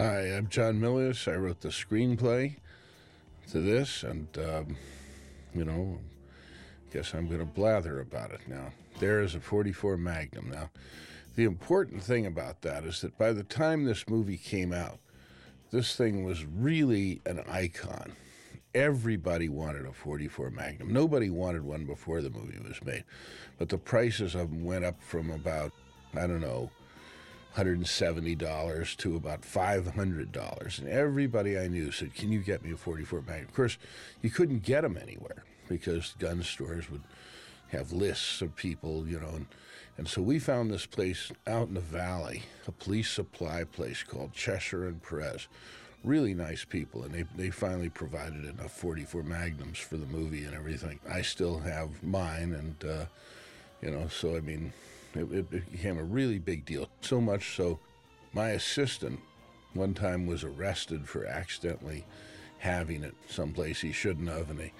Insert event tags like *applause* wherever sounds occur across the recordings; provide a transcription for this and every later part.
Hi, I'm John Milius. I wrote the screenplay to this, and, um, you know, guess I'm going to blather about it now. There is a 44 Magnum. Now, the important thing about that is that by the time this movie came out, this thing was really an icon. Everybody wanted a 44 Magnum. Nobody wanted one before the movie was made. But the prices of them went up from about, I don't know, $170 to about $500. And everybody I knew said, Can you get me a 44 Magnum? Of course, you couldn't get them anywhere because gun stores would have lists of people, you know. And, and so we found this place out in the valley, a police supply place called Cheshire and Perez. Really nice people, and they, they finally provided enough 44 Magnums for the movie and everything. I still have mine, and, uh, you know, so I mean, it, it became a really big deal. So much so, my assistant one time was arrested for accidentally having it someplace he shouldn't have, and they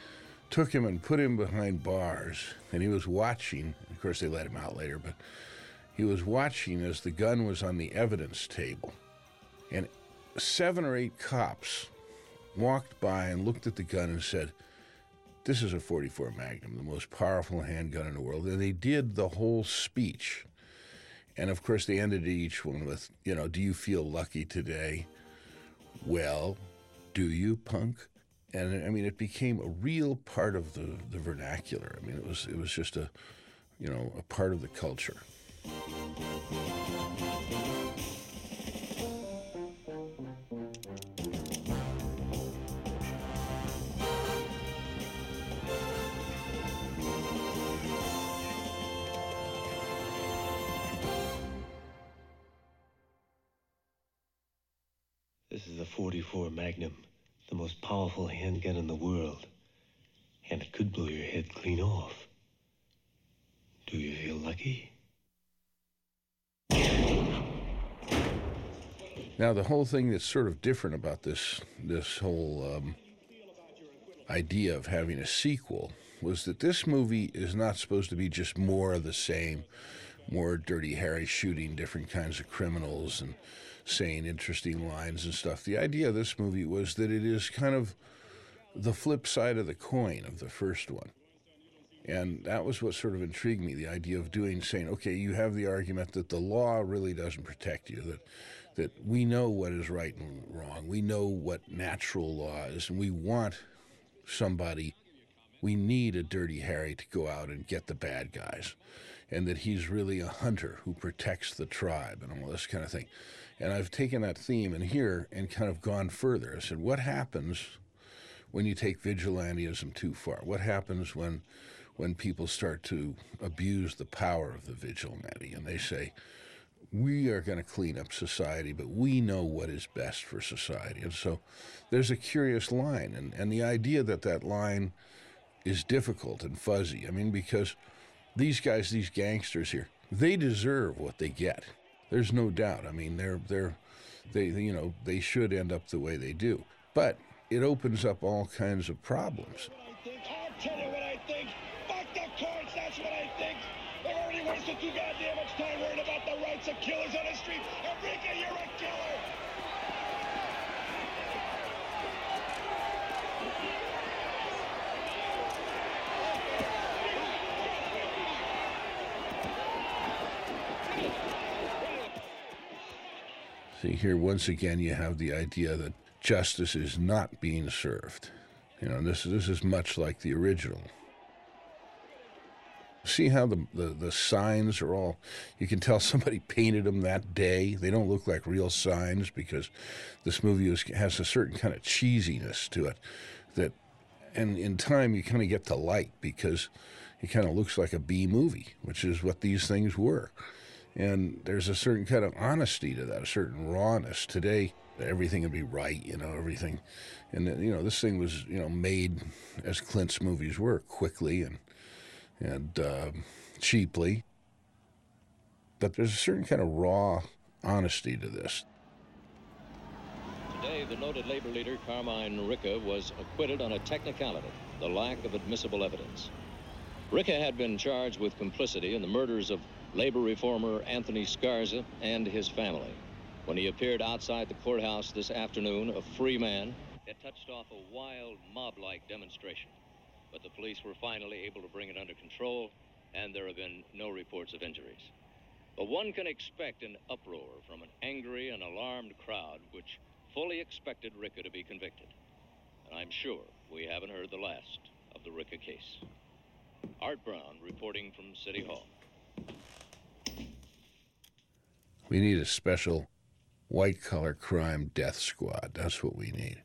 took him and put him behind bars, and he was watching. Of course, they let him out later, but he was watching as the gun was on the evidence table. And seven or eight cops walked by and looked at the gun and said, This is a 44 Magnum, the most powerful handgun in the world. And they did the whole speech. And of course, they ended each one with, you know, do you feel lucky today? Well, do you, punk? and I mean, it became a real part of the, the vernacular. I mean, it was it was just a, you know, a part of the culture. 44 Magnum the most powerful handgun in the world. And it could blow your head clean off. Do you feel lucky? Now, the whole thing that's sort of different about this this whole um, idea of having a sequel was that this movie is not supposed to be just more of the same, more Dirty Harry shooting different kinds of criminals and saying interesting lines and stuff. The idea of this movie was that it is kind of the flip side of the coin of the first one. And that was what sort of intrigued me the idea of doing, saying, okay, you have the argument that the law really doesn't protect you, that, that we know what is right and wrong, we know what natural law is, and we want somebody we need a dirty Harry to go out and get the bad guys, and that he's really a hunter who protects the tribe and all this kind of thing. And I've taken that theme in here and kind of gone further. I said, what happens when you take vigilantism too far? What happens when when people start to abuse the power of the vigilante and they say, we are going to clean up society, but we know what is best for society. And so there's a curious line. And, and the idea that that line is difficult and fuzzy. I mean, because these guys, these gangsters here, they deserve what they get. There's no doubt. I mean, they're they're they you know they should end up the way they do. But it opens up all kinds of problems I think. Fuck the courts. That's what I think. They've already wasted too goddamn much time worrying about the rights of killers on the street. Enrique, you're a killer. See, here once again you have the idea that justice is not being served. You know, this, this is much like the original. See how the, the, the signs are all, you can tell *laughs* somebody painted them that day. They don't look like real signs because this movie is, has a certain kind of cheesiness to it that, and in time you kind of get to like because it kind of looks like a B movie, which is what these things were. And there's a certain kind of honesty to that, a certain rawness. Today, everything would be right, you know, everything. And, you know, this thing was, you know, made as Clint's movies were, quickly and, and uh, cheaply. But there's a certain kind of raw honesty to this. Today, the noted labor leader Carmine Ricca was acquitted on a technicality, the lack of admissible evidence. Ricca had been charged with complicity in the murders of labor reformer Anthony Scarza and his family. when he appeared outside the courthouse this afternoon, a free man, had touched off a wild mob-like demonstration. But the police were finally able to bring it under control, and there have been no reports of injuries. But one can expect an uproar from an angry and alarmed crowd which fully expected Ricca to be convicted. And I'm sure we haven't heard the last of the Ricca case. Art Brown reporting from City Hall. We need a special white collar crime death squad. That's what we need.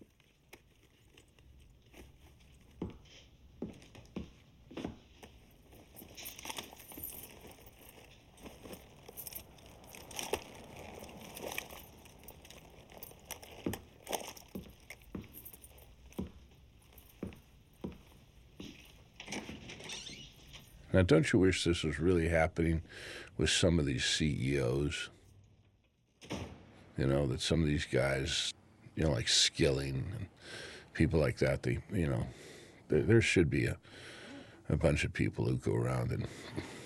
Now, don't you wish this was really happening with some of these CEOs? You know, that some of these guys, you know, like Skilling and people like that, they, you know, there, there should be a, a bunch of people who go around and,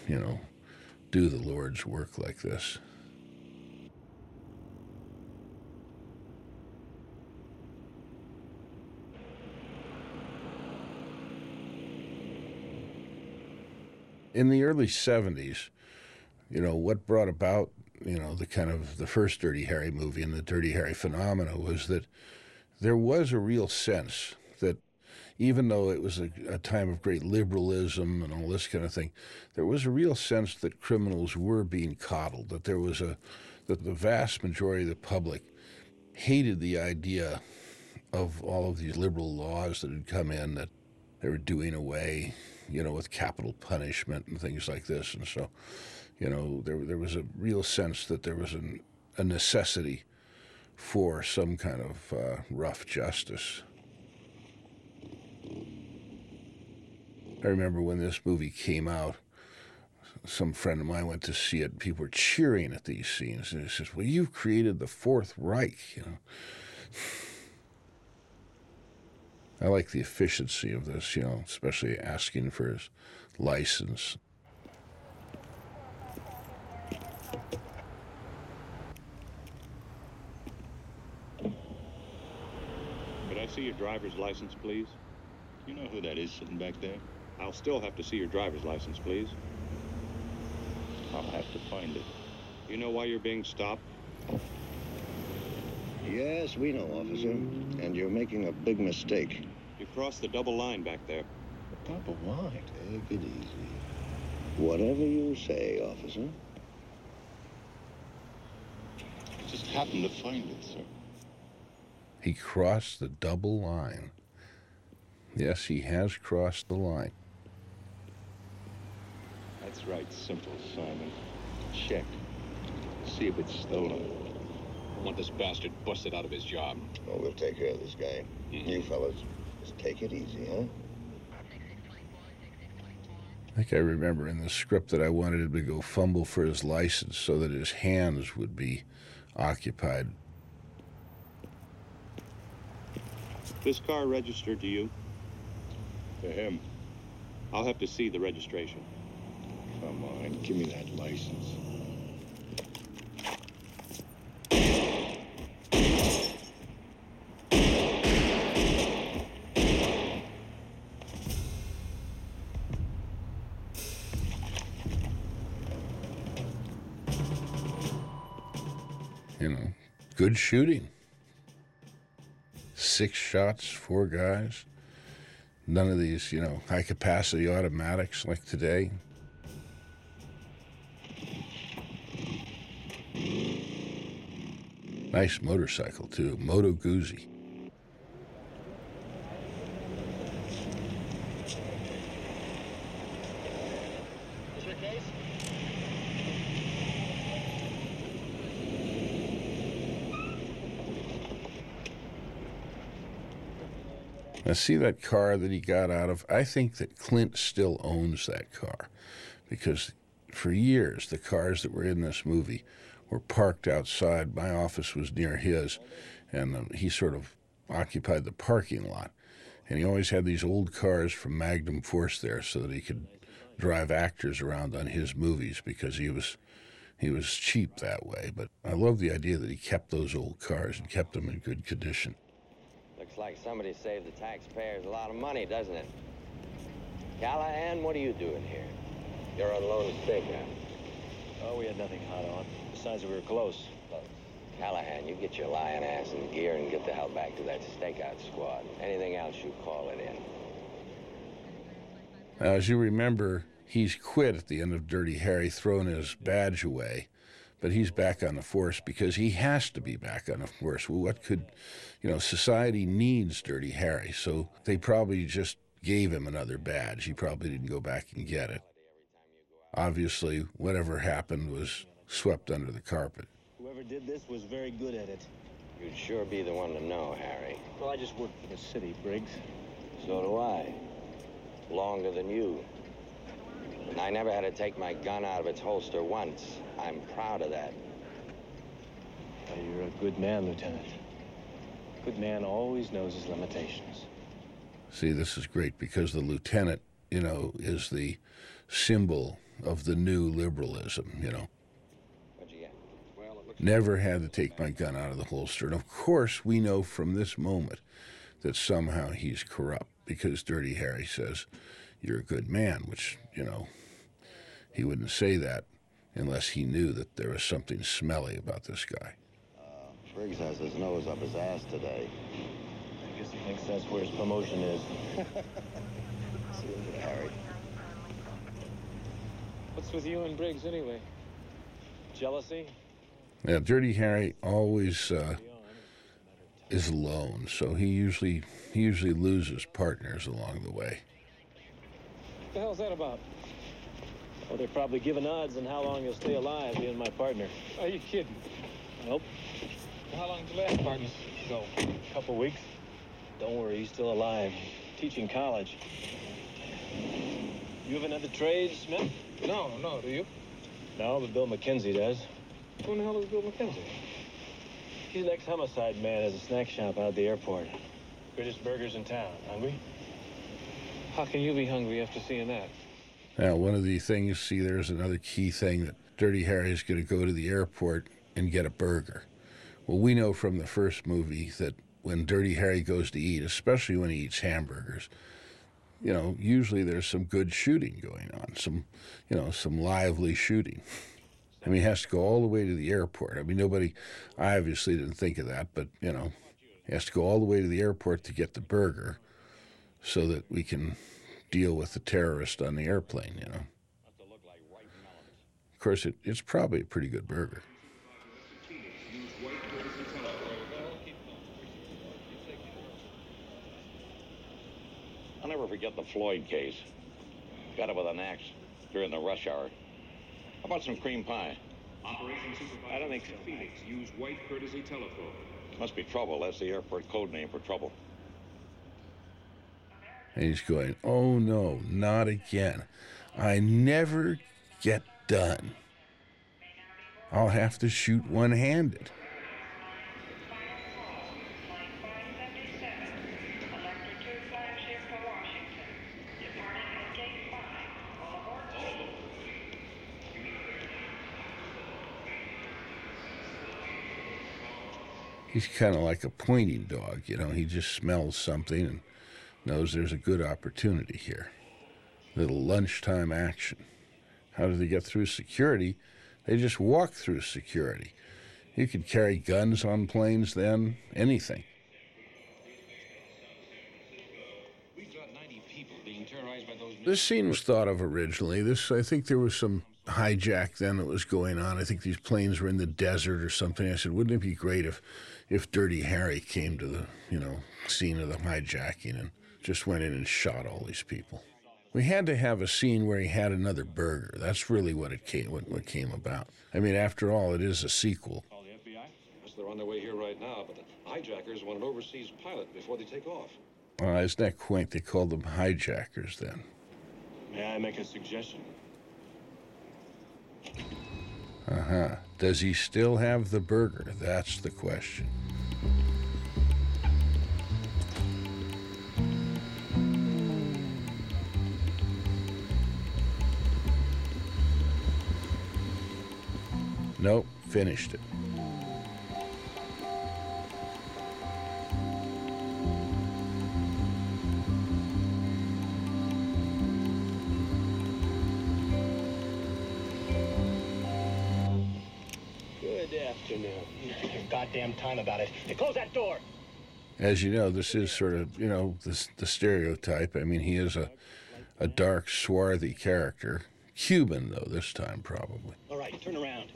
you know, do the Lord's work like this. in the early 70s, you know, what brought about, you know, the kind of the first Dirty Harry movie and the Dirty Harry phenomena was that there was a real sense that even though it was a, a, time of great liberalism and all this kind of thing, there was a real sense that criminals were being coddled, that there was a, that the vast majority of the public hated the idea of all of these liberal laws that had come in that they were doing away you know, with capital punishment and things like this. And so, you know, there there was a real sense that there was an, a necessity for some kind of uh, rough justice. I remember when this movie came out, some friend of mine went to see it. People were cheering at these scenes, and he says, "Well, you've created the Fourth Reich," you know. I like the efficiency of this, you know, especially asking for his license. Could I see your driver's license, please? You know who that is sitting back there? I'll still have to see your driver's license, please. I'll have to find it. You know why you're being stopped? Yes, we know, officer. And you're making a big mistake. You crossed the double line back there. Double line? Take it easy. Whatever you say, officer. I just happened to find it, sir. He crossed the double line. Yes, he has crossed the line. That's right, simple, Simon. Check. See if it's stolen. I want this bastard busted out of his job. Oh, we'll take care of this guy. Mm-hmm. You fellas, just take it easy, huh? I think I remember in the script that I wanted him to go fumble for his license so that his hands would be occupied. This car registered to you? To him. I'll have to see the registration. Come on, give me that license. Good shooting. Six shots, four guys. None of these, you know, high capacity automatics like today. Nice motorcycle, too. Moto Guzzi. Now, see that car that he got out of? I think that Clint still owns that car because for years, the cars that were in this movie were parked outside. My office was near his, and um, he sort of occupied the parking lot. And he always had these old cars from Magnum Force there so that he could drive actors around on his movies because he was he was cheap that way. But I love the idea that he kept those old cars and kept them in good condition. Looks like somebody saved the taxpayers a lot of money, doesn't it? Callahan, what are you doing here? You're on unloading stakeout. Oh, we had nothing hot on. Besides, we were close. Look, Callahan, you get your lion ass in gear and get the hell back to that stakeout squad. Anything else, you call it in. Now, as you remember, he's quit at the end of Dirty Harry, thrown his badge away, but he's back on the force because he has to be back on the force. Well, what could, you know, society needs Dirty Harry, so they probably just gave him another badge. He probably didn't go back and get it. Obviously, whatever happened was swept under the carpet. Whoever did this was very good at it. You'd sure be the one to know, Harry. Well, I just work for the city, Briggs. So do I. Longer than you. And I never had to take my gun out of its holster once. I'm proud of that. Well, you're a good man, Lieutenant. Good man always knows his limitations. See, this is great because the lieutenant, you know, is the symbol of the new liberalism, you know. What'd you get? Never had to take my gun out of the holster. And of course, we know from this moment that somehow he's corrupt because Dirty Harry says, You're a good man, which, you know, he wouldn't say that unless he knew that there was something smelly about this guy. Briggs has his nose up his ass today. I guess he thinks that's where his promotion is. *laughs* See Harry. What's with you and Briggs, anyway? Jealousy? Yeah, Dirty Harry always uh, is alone, so he usually he usually loses partners along the way. What the hell's that about? Oh, they're probably giving odds on how long you'll stay alive, being my partner. Are you kidding? Nope. How long did the last partners go? A couple weeks. Don't worry, he's still alive. Teaching college. You have another trade, Smith? No, no, do you? No, but Bill McKenzie does. Who the hell is Bill McKenzie? He's an ex-homicide man has a snack shop out at the airport. Greatest burgers in town. Hungry? How can you be hungry after seeing that? Now, one of the things, see, there's another key thing that Dirty Harry is going to go to the airport and get a burger. Well, we know from the first movie that when Dirty Harry goes to eat, especially when he eats hamburgers, you know, usually there's some good shooting going on, some, you know, some lively shooting. I mean, he has to go all the way to the airport. I mean, nobody, I obviously didn't think of that, but, you know, he has to go all the way to the airport to get the burger so that we can deal with the terrorist on the airplane, you know. Of course, it, it's probably a pretty good burger. I'll never forget the Floyd case. Got it with an axe during the rush hour. How about some cream pie? Operation Supervisor I don't think so. Phoenix used white courtesy telephone. Must be trouble. That's the airport code name for trouble. And he's going, Oh no, not again. I never get done. I'll have to shoot one handed. He's kind of like a pointing dog, you know. He just smells something and knows there's a good opportunity here. Little lunchtime action. How do they get through security? They just walk through security. You could carry guns on planes then, anything. We've got 90 people being terrorized by those This scene was thought of originally. This, I think, there was some hijack then that was going on. I think these planes were in the desert or something. I said, wouldn't it be great if, if Dirty Harry came to the, you know, scene of the hijacking and just went in and shot all these people? We had to have a scene where he had another burger. That's really what it came, what, what came about. I mean, after all, it is a sequel. Call the FBI? Yes, they're on their way here right now, but the hijackers want an overseas pilot before they take off. Uh, isn't that quaint? They called them hijackers then. May I make a suggestion? Uh huh. Does he still have the burger? That's the question. Nope, finished it. Afternoon. Take your goddamn time about it. Close that door. As you know, this is sort of you know the the stereotype. I mean, he is a a dark, swarthy character. Cuban though this time probably. All right, turn around.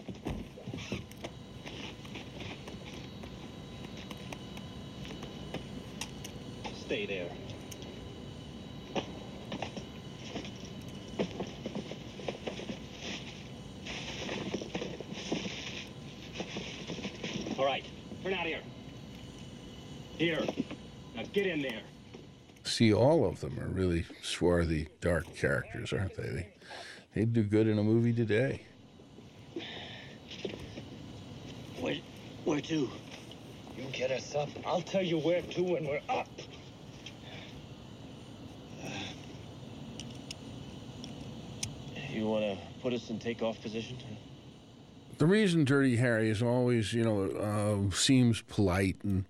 Stay there. All right, turn out here. Here. Now get in there. See, all of them are really swarthy, dark characters, aren't they? they they'd do good in a movie today. Where, where to? You get us up. I'll tell you where to when we're up. You want to put us in takeoff position? The reason Dirty Harry is always, you know, uh, seems polite and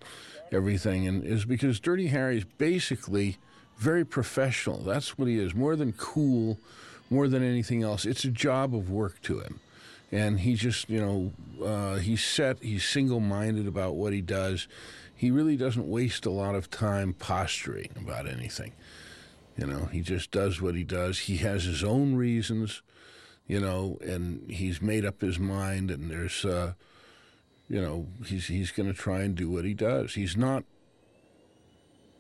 everything, and is because Dirty Harry is basically very professional. That's what he is. More than cool, more than anything else. It's a job of work to him, and he just, you know, uh, he's set. He's single-minded about what he does. He really doesn't waste a lot of time posturing about anything. You know, he just does what he does. He has his own reasons, you know, and he's made up his mind. And there's, uh, you know, he's he's going to try and do what he does. He's not.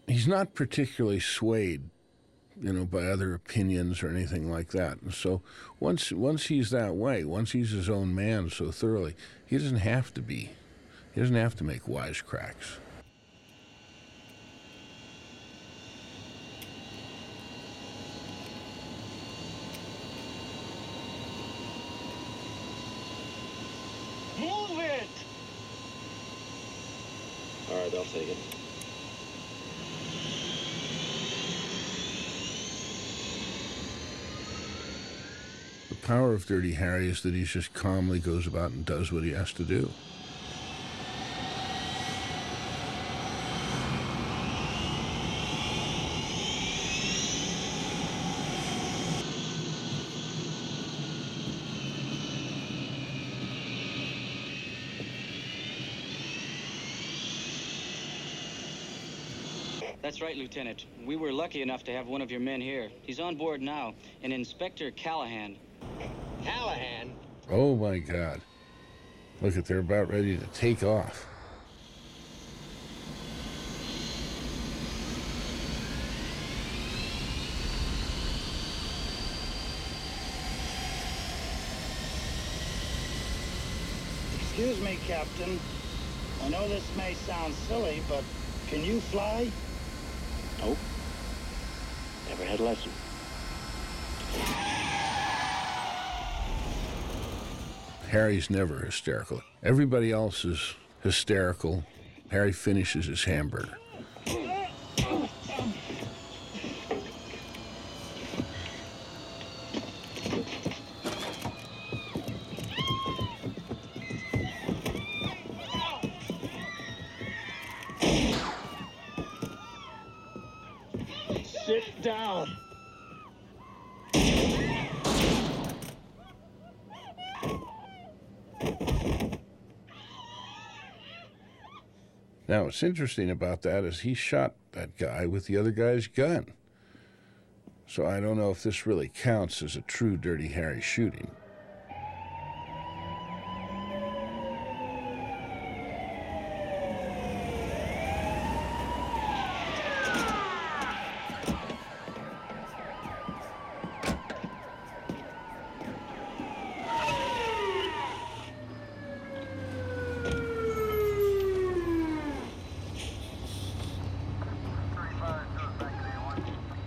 He's not particularly swayed, you know, by other opinions or anything like that. And so once once he's that way, once he's his own man so thoroughly, he doesn't have to be. He doesn't have to make wisecracks. Move it! I'll take it. The power of Dirty Harry is that he just calmly goes about and does what he has to do. That's right, Lieutenant. We were lucky enough to have one of your men here. He's on board now, an Inspector Callahan. Callahan? Oh my God. Look at they're about ready to take off. Excuse me, Captain. I know this may sound silly, but can you fly? Nope. Never had a lesson. Harry's never hysterical. Everybody else is hysterical. Harry finishes his hamburger. Now, what's interesting about that is he shot that guy with the other guy's gun. So I don't know if this really counts as a true Dirty Harry shooting.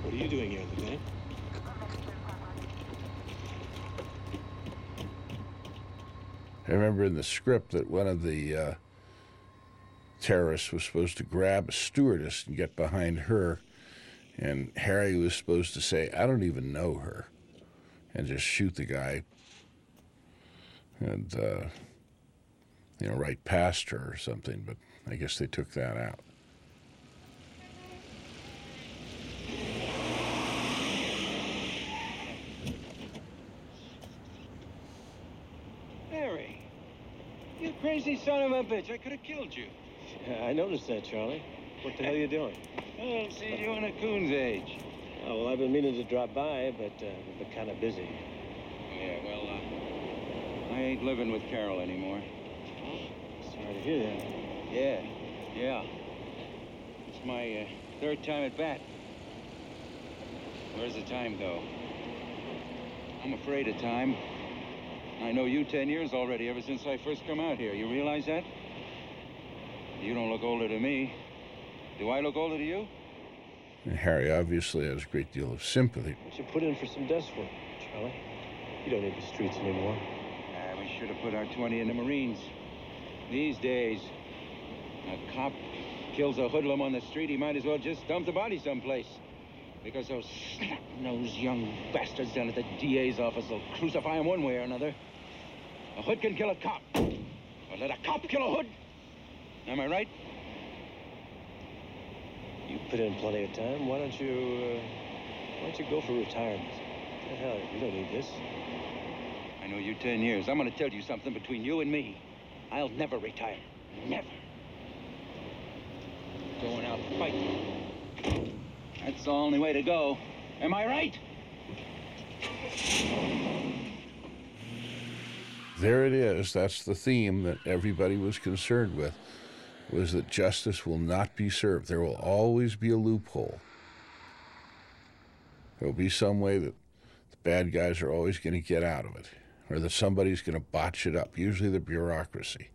What are you doing here, Lieutenant? I remember in the script that one of the uh, terrorists was supposed to grab a stewardess and get behind her, and Harry was supposed to say, I don't even know her, and just shoot the guy. And uh, you know, right past her or something, but I guess they took that out. Harry, you crazy son of a bitch. I could have killed you. Yeah, I noticed that, Charlie. What the hell are you doing? Oh, see you in a coon's age. Oh, well, I've been meaning to drop by, but uh, I've been kind of busy. Yeah, well, uh, I ain't living with Carol anymore. Sorry to hear that. Yeah, yeah. It's my uh, third time at bat. Where's the time go? I'm afraid of time. I know you 10 years already, ever since I first come out here. You realize that? You don't look older to me. Do I look older to you? And Harry obviously has a great deal of sympathy. You should put in for some desk work, Charlie. You don't need the streets anymore. Ah, we should have put our 20 in the Marines. These days, a cop kills a hoodlum on the street, he might as well just dump the body someplace. Because those *clears throat* snot-nosed young bastards down at the DA's office will crucify him one way or another. A hood can kill a cop. But let a cop kill a hood? Am I right? You put in plenty of time. Why don't you, uh, why don't you go for retirement? The hell, you don't need this. I know you 10 years. I'm gonna tell you something between you and me. I'll never retire. Never. Going out fighting. That's the only way to go. Am I right? There it is. That's the theme that everybody was concerned with, was that justice will not be served. There will always be a loophole. There will be some way that the bad guys are always going to get out of it, or that somebody's going to botch it up, usually the bureaucracy.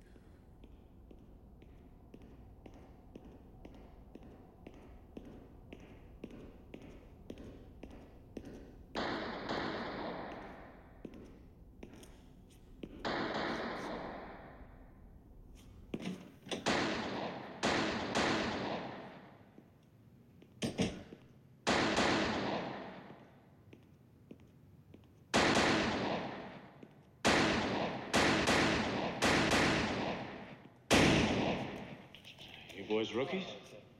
You boys rookies?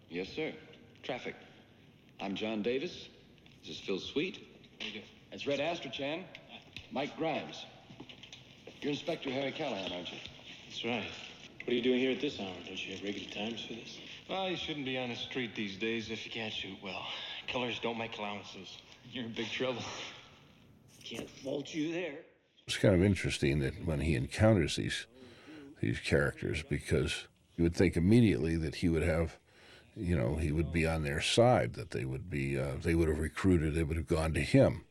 Yes, sir. Traffic. I'm John Davis. This is Phil Sweet. That's Red Astrachan. Mike Grimes. You're Inspector Harry Callahan, aren't you? That's right. What are you doing here at this hour? Don't you have regular times for this? Well, you shouldn't be on the street these days if you can't shoot well. Killers don't make allowances. You're in big trouble. Can't fault you there. It's kind of interesting that when he encounters these these characters, because you would think immediately that he would have, you know, he would be on their side, that they would be, uh, they would have recruited, they would have gone to him.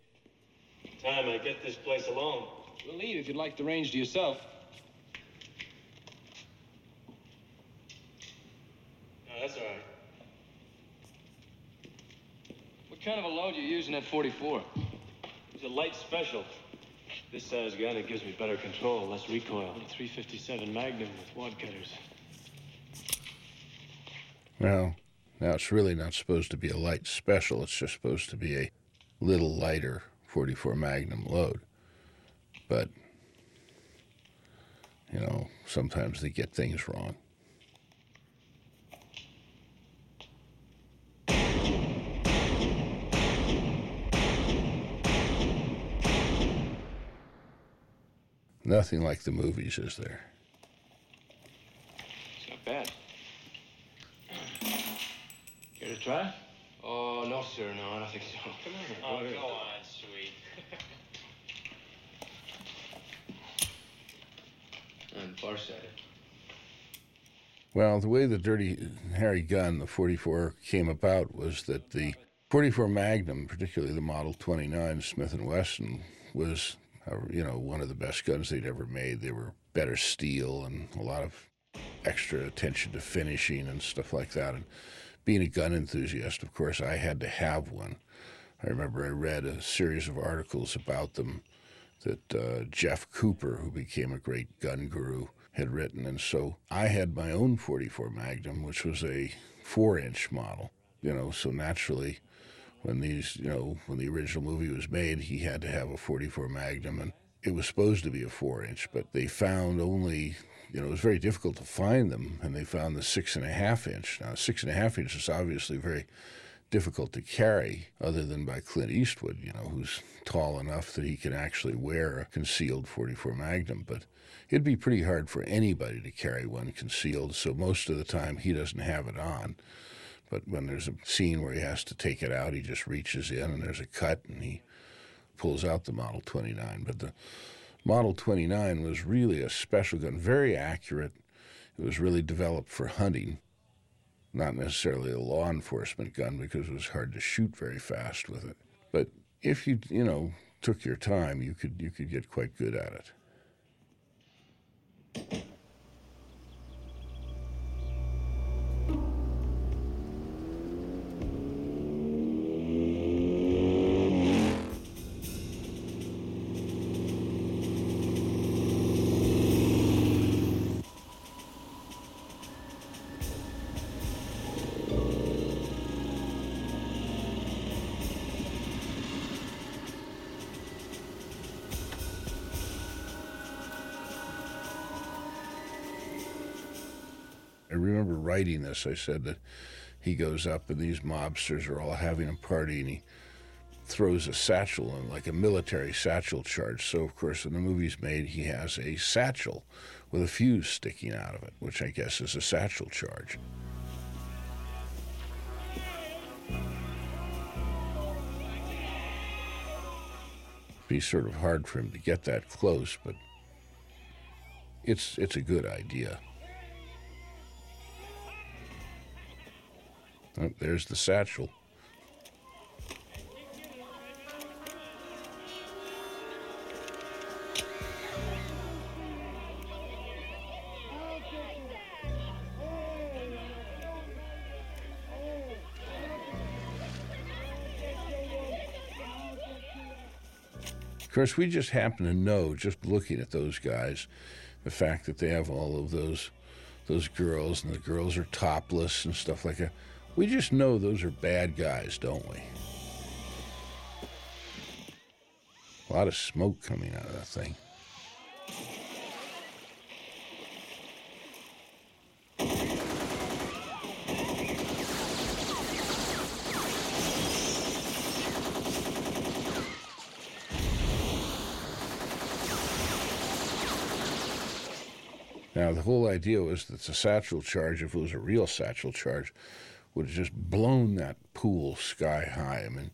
Time I get this place alone. We'll leave if you'd like the range to yourself. No, that's all right. What kind of a load you using at 44? It's a light special. This size gun, it gives me better control, less recoil. A 357 Magnum with wad cutters. Well, now it's really not supposed to be a light special. It's just supposed to be a little lighter 44 Magnum load. But, you know, sometimes they get things wrong. Nothing like the movies, is there? It's not bad. Care to try? Oh, no, sir. No, I don't think so. *laughs* Come on. Oh, Go ahead. go on, sweet. *laughs* I'm farsighted. Well, the way the Dirty Harry gun, the 44, came about was that the 44 Magnum, particularly the Model 29 Smith & Wesson, was, uh, you know, one of the best guns they'd ever made. They were better steel and a lot of extra attention to finishing and stuff like that. And being a gun enthusiast, of course, I had to have one. I remember I read a series of articles about them that uh, Jeff Cooper, who became a great gun guru, had written. And so I had my own 44 Magnum, which was a four inch model, you know, so naturally when these, you know, when the original movie was made, he had to have a 44 Magnum. And it was supposed to be a four inch, but they found only, you know, it was very difficult to find them, and they found the six and a half inch. Now, six and a half inch is obviously very difficult to carry, other than by Clint Eastwood, you know, who's tall enough that he can actually wear a concealed 44 Magnum. But it'd be pretty hard for anybody to carry one concealed, so most of the time he doesn't have it on. But when there's a scene where he has to take it out, he just reaches in and there's a cut and he pulls out the Model 29. But the Model 29 was really a special gun, very accurate. It was really developed for hunting, not necessarily a law enforcement gun because it was hard to shoot very fast with it. But if you, you know, took your time, you could you could get quite good at it. This. I said that he goes up and these mobsters are all having a party and he throws a satchel in, like a military satchel charge. So, of course, when the movie's made, he has a satchel with a fuse sticking out of it, which I guess is a satchel charge. Be sort of hard for him to get that close, but it's it's a good idea. Oh, there's the satchel. Of course, we just happen to know, just looking at those guys, the fact that they have all of those those girls and the girls are topless and stuff like that. We just know those are bad guys, don't we? A lot of smoke coming out of that thing. Now, the whole idea was that the satchel charge, if it was a real satchel charge, would have just blown that pool sky high. I mean,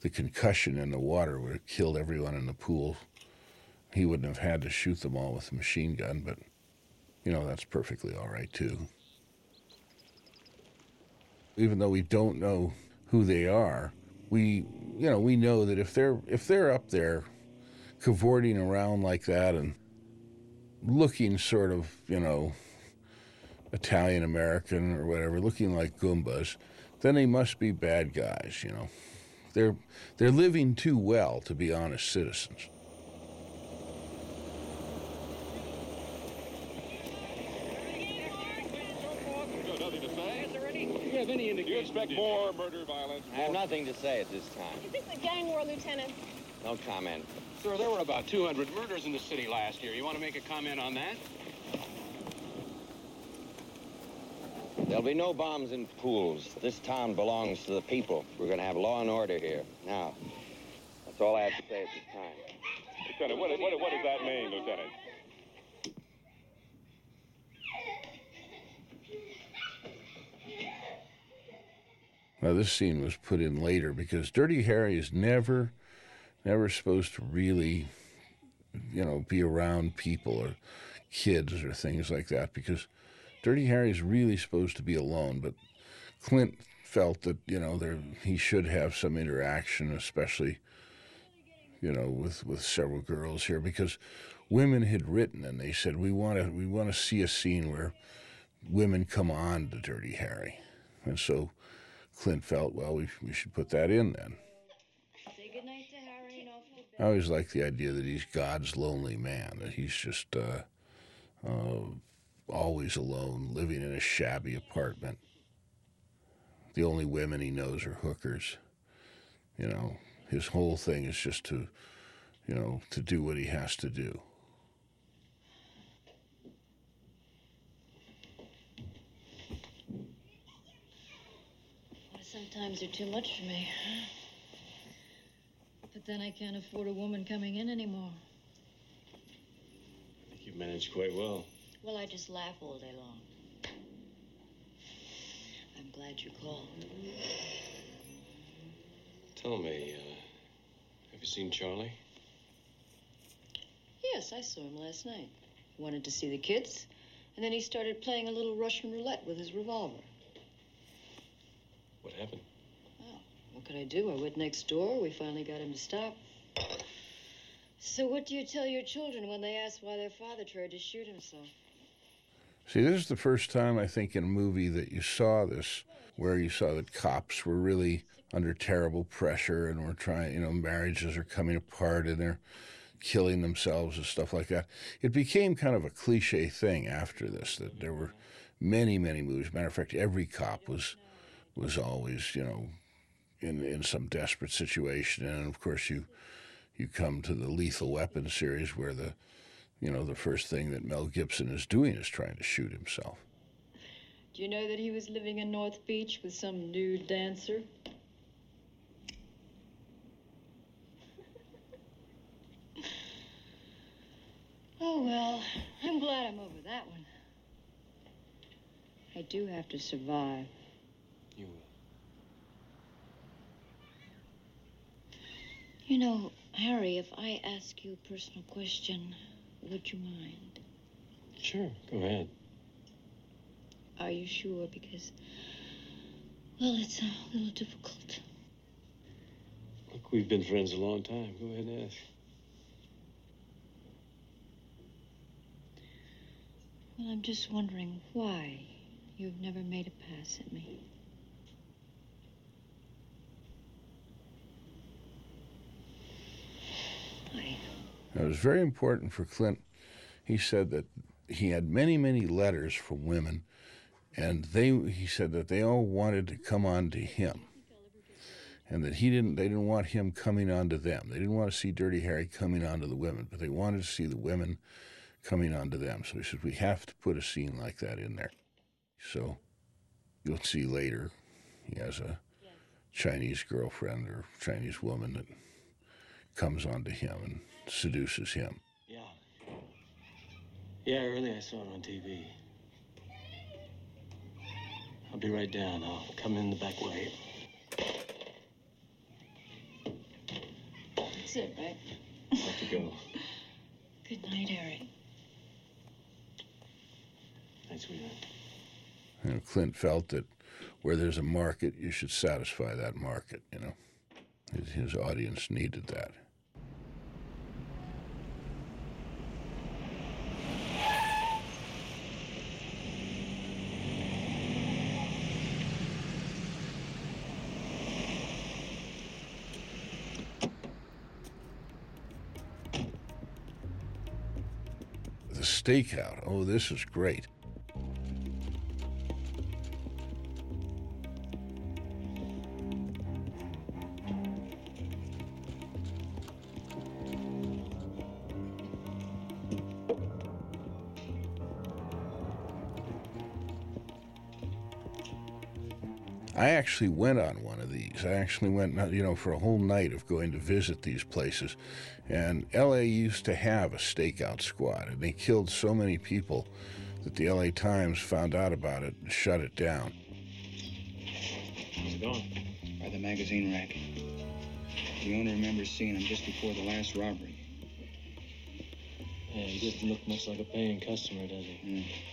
the concussion in the water would have killed everyone in the pool. He wouldn't have had to shoot them all with a machine gun, but, you know, that's perfectly all right, too. Even though we don't know who they are, we, you know, we know that if they're if they're up there cavorting around like that and looking sort of, you know, Italian American or whatever, looking like Goombas, then they must be bad guys, you know. They're they're living too well to be honest citizens. Do you expect more murder, violence? I have nothing to say at this time. Is this a gang war, Lieutenant? No comment. Sir, there were about 200 murders in the city last year. You want to make a comment on that? There'll be no bombs in pools. This town belongs to the people. We're going to have law and order here. Now, that's all I have to say at this time. Lieutenant, what, what, what does that mean, Lieutenant? Now, this scene was put in later because Dirty Harry is never, never supposed to really, you know, be around people or kids or things like that because Dirty Harry is really supposed to be alone. But Clint felt that, you know, there he should have some interaction, especially, you know, with, with several girls here because women had written and they said, we want to we want to see a scene where women come on to Dirty Harry. And so Clint felt, well, we, we should put that in then. I always like the idea that he's God's lonely man, that he's just uh, uh, always alone, living in a shabby apartment. The only women he knows are hookers. You know, his whole thing is just to you know, to do what he has to do. Sometimes they're too much for me. But then I can't afford a woman coming in anymore. I think you've managed quite well. Well, I just laugh all day long. I'm glad you called. Tell me, uh, have you seen Charlie? Yes, I saw him last night. He wanted to see the kids, and then he started playing a little Russian roulette with his revolver. What happened? Well, what could I do? I went next door. We finally got him to stop. So, what do you tell your children when they ask why their father tried to shoot himself? See, this is the first time I think in a movie that you saw this, where you saw that cops were really under terrible pressure and were trying, you know, marriages are coming apart and they're killing themselves and stuff like that. It became kind of a cliche thing after this that there were many, many movies. Matter of fact, every cop was was always, you know, in in some desperate situation, and of course you you come to the Lethal Weapon series where the you know the first thing that Mel Gibson is doing is trying to shoot himself. Do you know that he was living in North Beach with some nude dancer? *laughs* Oh, well, I'm glad I'm over that one. I do have to survive. You will. You know, Harry, if I ask you a personal question, would you mind? Sure, go ahead. Are you sure? Because, well, it's a little difficult. Look, we've been friends a long time. Go ahead and ask. Well, I'm just wondering why you've never made a pass at me. Why? It was very important for Clint. He said that he had many, many letters from women, and they he said that they all wanted to come on to him, and that he didn't. They didn't want him coming on to them. They didn't want to see Dirty Harry coming on to the women, but they wanted to see the women coming on to them. So he said we have to put a scene like that in there. So you'll see later he has a Chinese girlfriend or Chinese woman that comes on to him and seduces him. Yeah. Yeah, earlier I saw it on TV. I'll be right down. I'll come in the back way. That's it, right? Have to go. *laughs* Good night, Harry. Night, sweetheart. You know, Clint felt that where there's a market, you should satisfy that market. You know, his, his audience needed that. The stakeout. Oh, this is great. I actually went on one of. I actually went, uh, you know, for a whole night of going to visit these places. And LA used to have a stakeout squad, and they killed so many people that the LA Times found out about it and shut it down. How's it going? By the magazine rack. The owner remembers seeing him just before the last robbery. Yeah, he doesn't look much like a paying customer, does he? Hmm.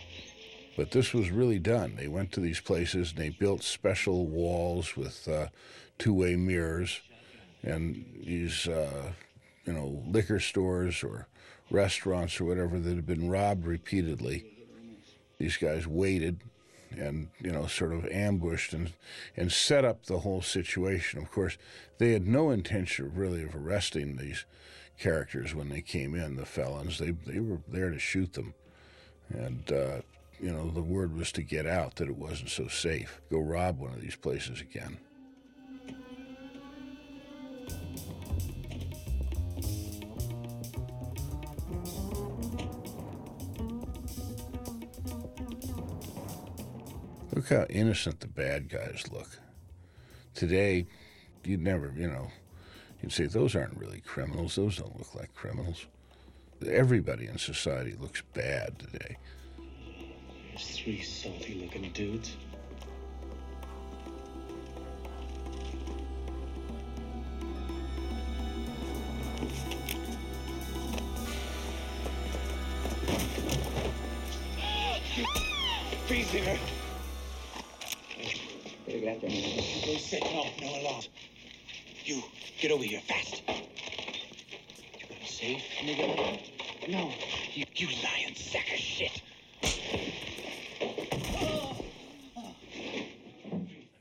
But this was really done. They went to these places and they built special walls with uh, two-way mirrors, and these, uh, you know, liquor stores or restaurants or whatever that had been robbed repeatedly. These guys waited and you know sort of ambushed and and set up the whole situation. Of course, they had no intention really of arresting these characters when they came in, the felons. They they were there to shoot them, and. Uh, you know, the word was to get out that it wasn't so safe. Go rob one of these places again. Look how innocent the bad guys look. Today, you'd never, you know, you'd say, those aren't really criminals. Those don't look like criminals. Everybody in society looks bad today. There's three salty looking dudes. Freezing her. Better get out there. Go sit. No, no alarm. You, get over here fast. You got a safe, nigga? No. You, you lying sack of shit.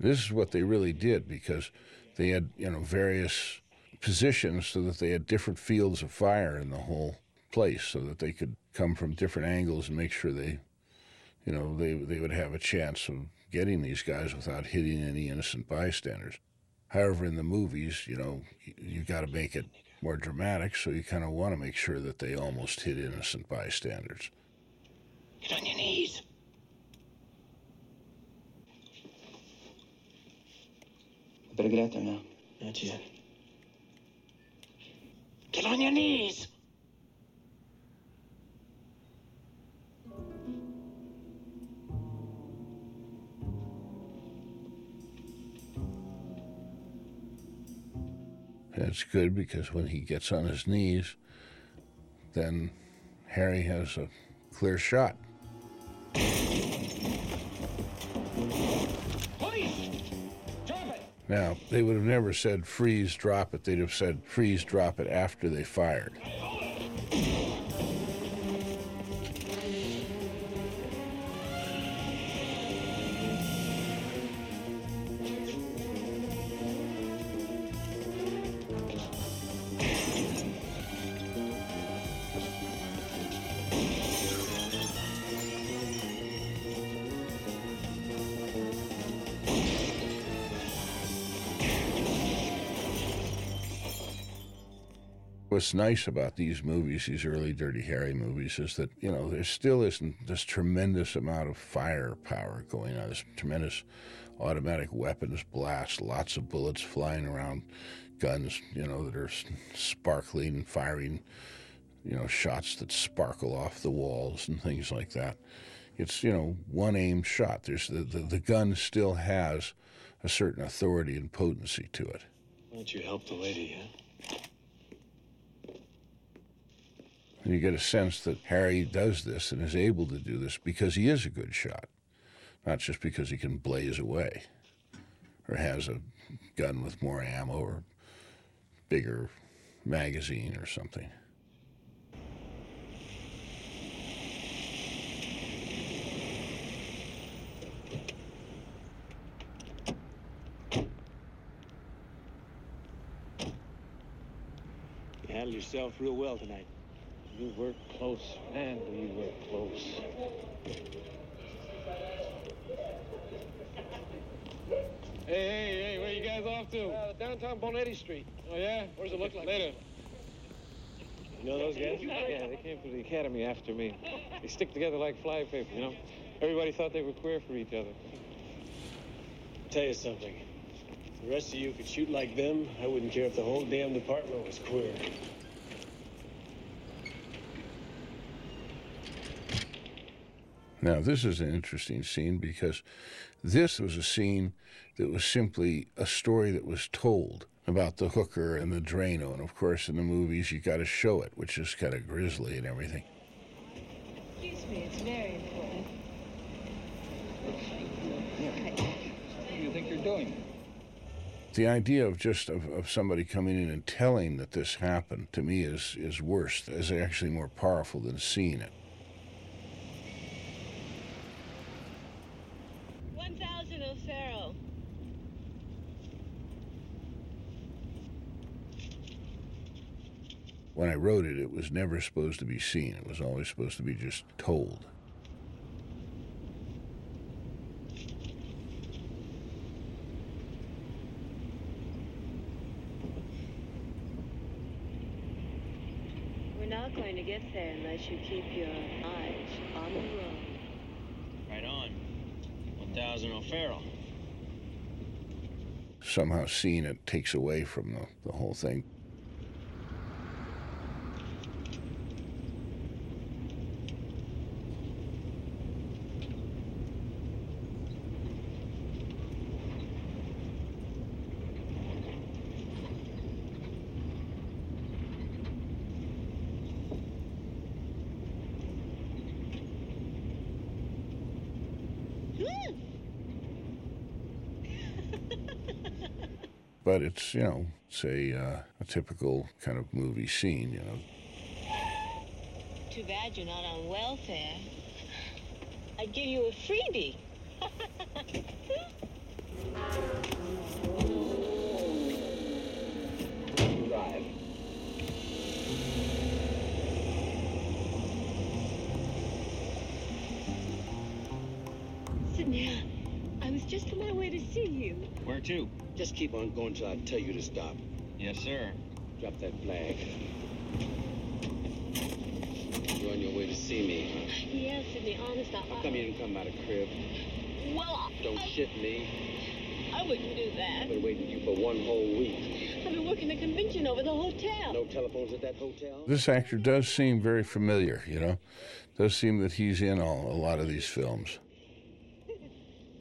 This is what they really did because they had, you know, various positions so that they had different fields of fire in the whole place so that they could come from different angles and make sure they, you know, they, they would have a chance of getting these guys without hitting any innocent bystanders. However, in the movies, you know, you, you got to make it more dramatic, so you kind of want to make sure that they almost hit innocent bystanders. Get on your knees. Better get out there now. Not yet. Get on your knees. That's good because when he gets on his knees, then Harry has a clear shot. Now, they would have never said freeze, drop it. They'd have said freeze, drop it after they fired. What's nice about these movies, these early Dirty Harry movies, is that, you know, there still isn't this tremendous amount of firepower going on, this tremendous automatic weapons blast, lots of bullets flying around, guns, you know, that are sparkling, firing, you know, shots that sparkle off the walls and things like that. It's, you know, one aim shot. There's the, the, the gun still has a certain authority and potency to it. Why don't you help the lady, huh? And you get a sense that Harry does this and is able to do this because he is a good shot, not just because he can blaze away or has a gun with more ammo or bigger magazine or something. You handled yourself real well tonight. You work close, man. Do you work close? Hey, hey, hey, where you guys off to? Uh, downtown Bonetti Street. Oh, yeah? What does it look like? Later. You know those guys? *laughs* Yeah, they came to the academy after me. They stick together like flypaper, you know? Everybody thought they were queer for each other. Tell you something. If the rest of you could shoot like them, I wouldn't care if the whole damn department was queer. Now, this is an interesting scene because this was a scene that was simply a story that was told about the hooker and the Drano. And of course, in the movies, you got to show it, which is kind of grisly and everything. Excuse me, it's very important. What do you think you're doing? The idea of just of, of somebody coming in and telling that this happened to me is is worse, is actually more powerful than seeing it. When I wrote it, it was never supposed to be seen. It was always supposed to be just told. We're not going to get there unless you keep your eyes on the road. Right on. 10,000 O'Farrell. Somehow seeing it takes away from the, the whole thing. But it's you know it's a uh, a typical kind of movie scene you know Too bad you're not on welfare. I'd give you a freebie. *laughs* Drive. Sidney, I was just on my way to see you. Where to? Just keep on going till I tell you to stop. Yes, sir. Drop that flag. You're on your way to see me, huh? Yes, Sidney, honest, I... How come you didn't come by the crib? Well, Don't I, shit me. I wouldn't do that. I've been waiting for you for one whole week. I've been working the convention over the hotel. No telephones at that hotel? this actor does seem very familiar you know does seem that he's in all, a lot of these films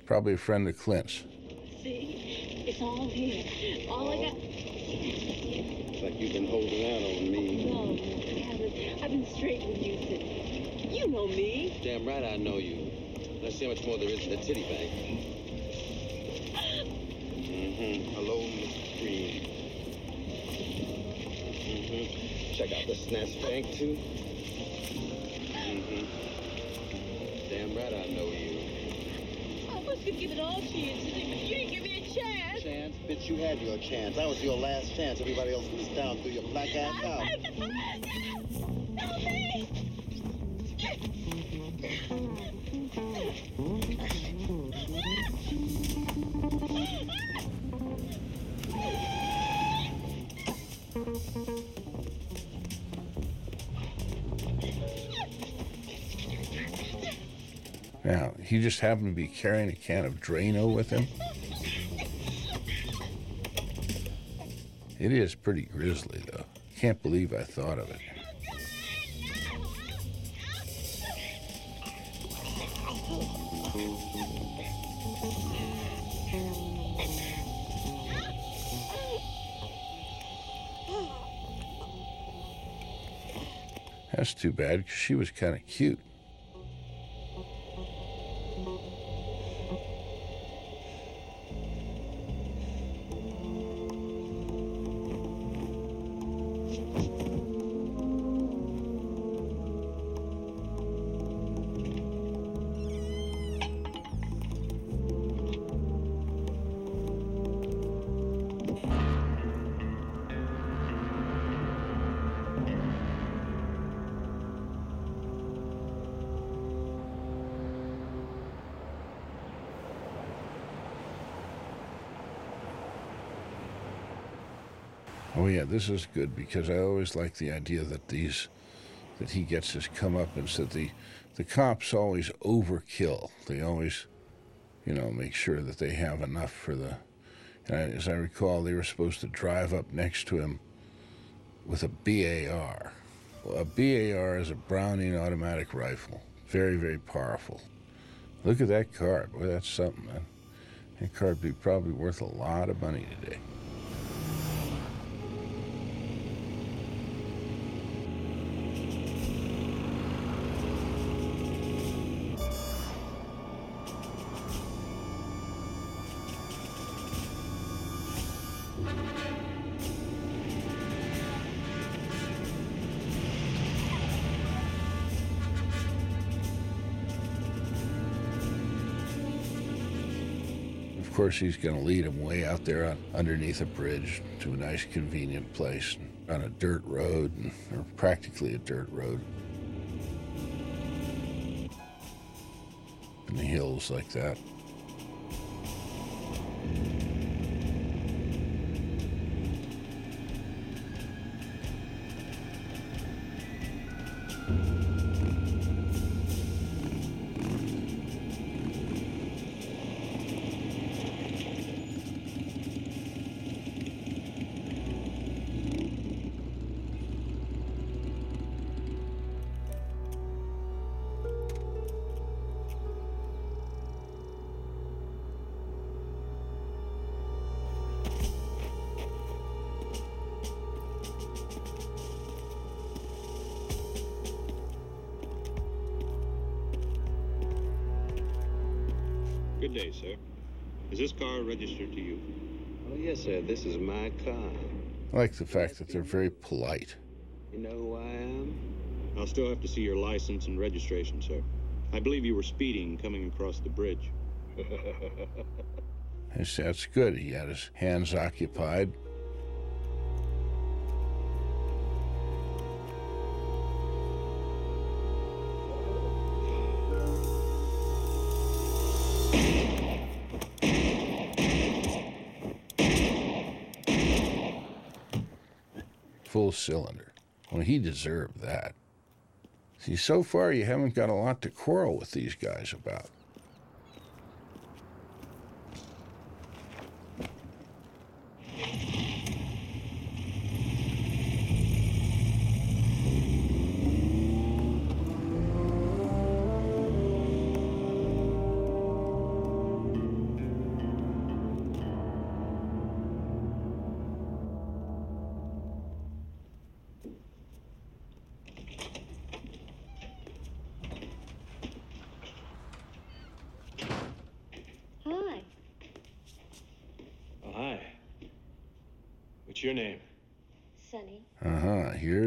probably a friend of clint's See? It's all here. All I got... Looks like you've been holding out on me. No, I haven't. I've been straight with you, Sidney. You know me. Damn right I know you. Let's see how much more there is in the titty bag. Mm-hmm. Hello, Miss Green. Mm-hmm. Check out the snatch bank, too. Mm-hmm. Damn right I know you. I was gonna give it all to you, but you didn't give me a chance. Chance? Bitch, you had your chance. That was your last chance. Everybody else was down through your black ass out. now he just happened to be carrying a can of drano with him it is pretty grisly though. Can't believe i thought of it. That's too bad because she was kind of cute this is good because I always like the idea that these that he gets his comeuppance that the the cops always overkill. They always, you know, make sure that they have enough for the. As I recall, they were supposed to drive up next to him with a BAR. Well, a BAR is a Browning automatic rifle, very very powerful. Look at that card. Boy, that's something, man. That card be probably worth a lot of money today. Course, he's going to lead him way out there on, underneath a bridge to a nice, convenient place on a dirt road, or practically a dirt road. In the hills like that. This is my car. I like the fact that they're very polite. You know who I am? I'll still have to see your license and registration, sir. I believe you were speeding coming across the bridge. *laughs* That's, that's good. He had his hands occupied. Full cylinder. Well, he deserved that. See, so far you haven't got a lot to quarrel with these guys about.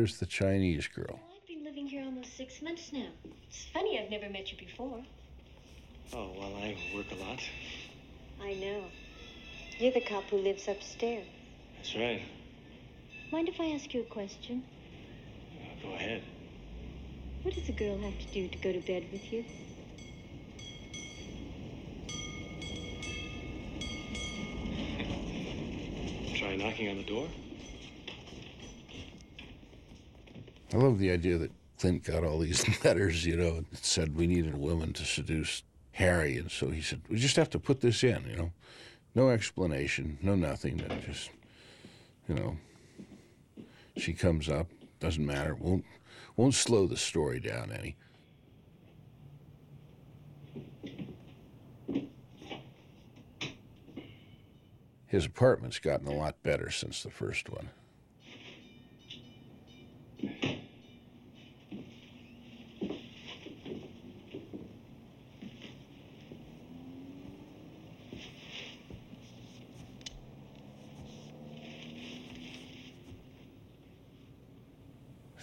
Here's the Chinese girl. I've been living here almost six months now. It's funny I've never met you before. Oh, well, I work a lot. I know. You're the cop who lives upstairs. That's right. Mind if I ask you a question? Uh, go ahead. What does a girl have to do to go to bed with you? Try knocking on the door? I love the idea that Clint got all these *laughs* letters, you know, that said we needed a woman to seduce Harry. And so he said, we just have to put this in, you know. No explanation, no nothing. That just, you know, she comes up, doesn't matter, won't, won't slow the story down any. His apartment's gotten a lot better since the first one.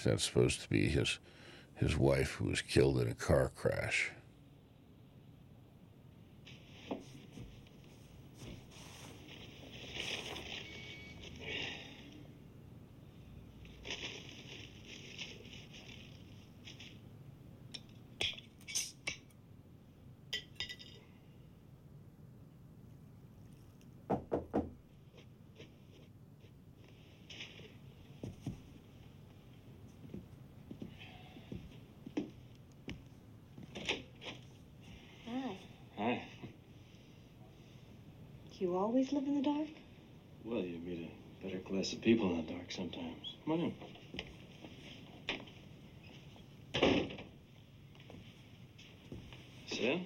That's supposed to be his his wife who was killed in a car crash. Hi. Hi. Do you always live in the dark? Well, you meet a better class of people in the dark sometimes. Come on in. Sit down.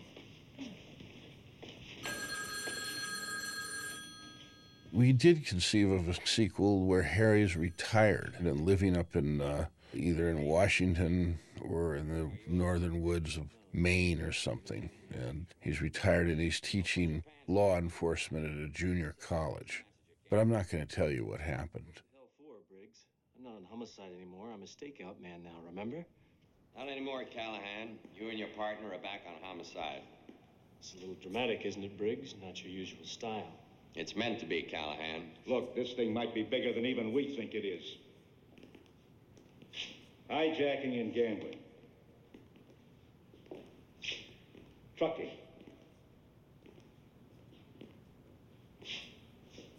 We did conceive of a sequel where Harry's retired and living up in uh, either in Washington or in the northern woods of Maine or something. And he's retired and he's teaching law enforcement at a junior college. But I'm not going to tell you what happened. Hell for, Briggs. I'm not on homicide anymore. I'm a stakeout man now, remember? Not anymore, Callahan. You and your partner are back on homicide. It's a little dramatic, isn't it, Briggs? Not your usual style. It's meant to be, Callahan. Look, this thing might be bigger than even we think it is. Hijacking and gambling. Trucking.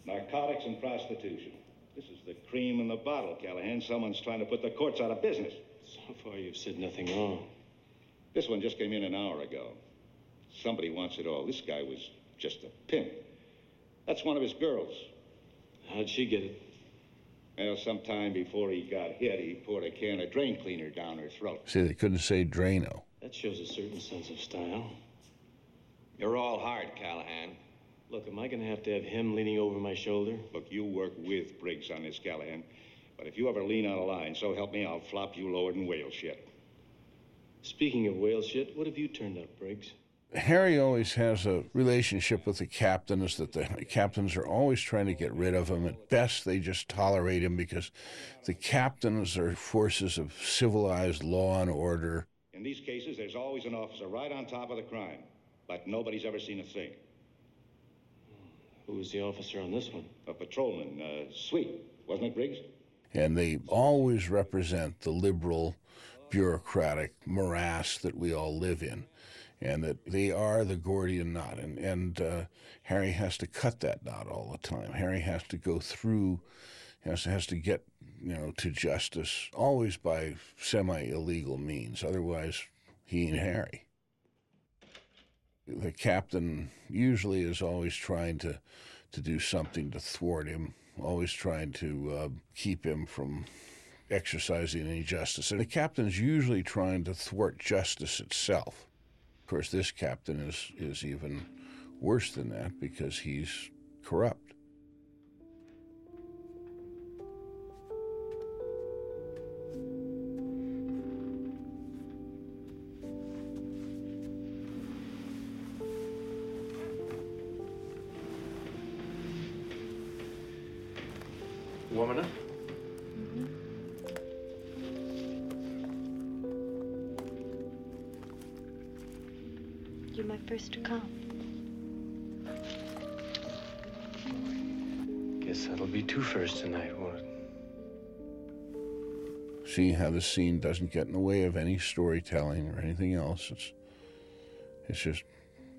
Narcotics and prostitution. This is the cream in the bottle, Callahan. Someone's trying to put the courts out of business. So far, you've said nothing wrong. This one just came in an hour ago. Somebody wants it all. This guy was just a pimp. That's one of his girls. How'd she get it? Well, sometime before he got hit, he poured a can of drain cleaner down her throat. See, they couldn't say Drano. That shows a certain sense of style. You're all hard, Callahan. Look, am I going to have to have him leaning over my shoulder? Look, you work with Briggs on this, Callahan. But if you ever lean out of line, so help me, I'll flop you lower than whale shit. Speaking of whale shit, what have you turned up, Briggs? Harry always has a relationship with the captains that the captains are always trying to get rid of him. At best, they just tolerate him because the captains are forces of civilized law and order. In these cases, there's always an officer right on top of the crime, but nobody's ever seen a thing. Who was the officer on this one? A patrolman, uh, Sweet, wasn't it, Briggs? And they always represent the liberal, bureaucratic morass that we all live in and that they are the Gordian knot. And, and uh, Harry has to cut that knot all the time. Harry has to go through, has to, has to get you know to justice always by semi illegal means. Otherwise, he and Harry. The captain usually is always trying to to do something to thwart him, always trying to uh, keep him from exercising any justice. And the captain's usually trying to thwart justice itself Of course, this captain is, is even worse than that because he's corrupt. The scene doesn't get in the way of any storytelling or anything else. It's it's just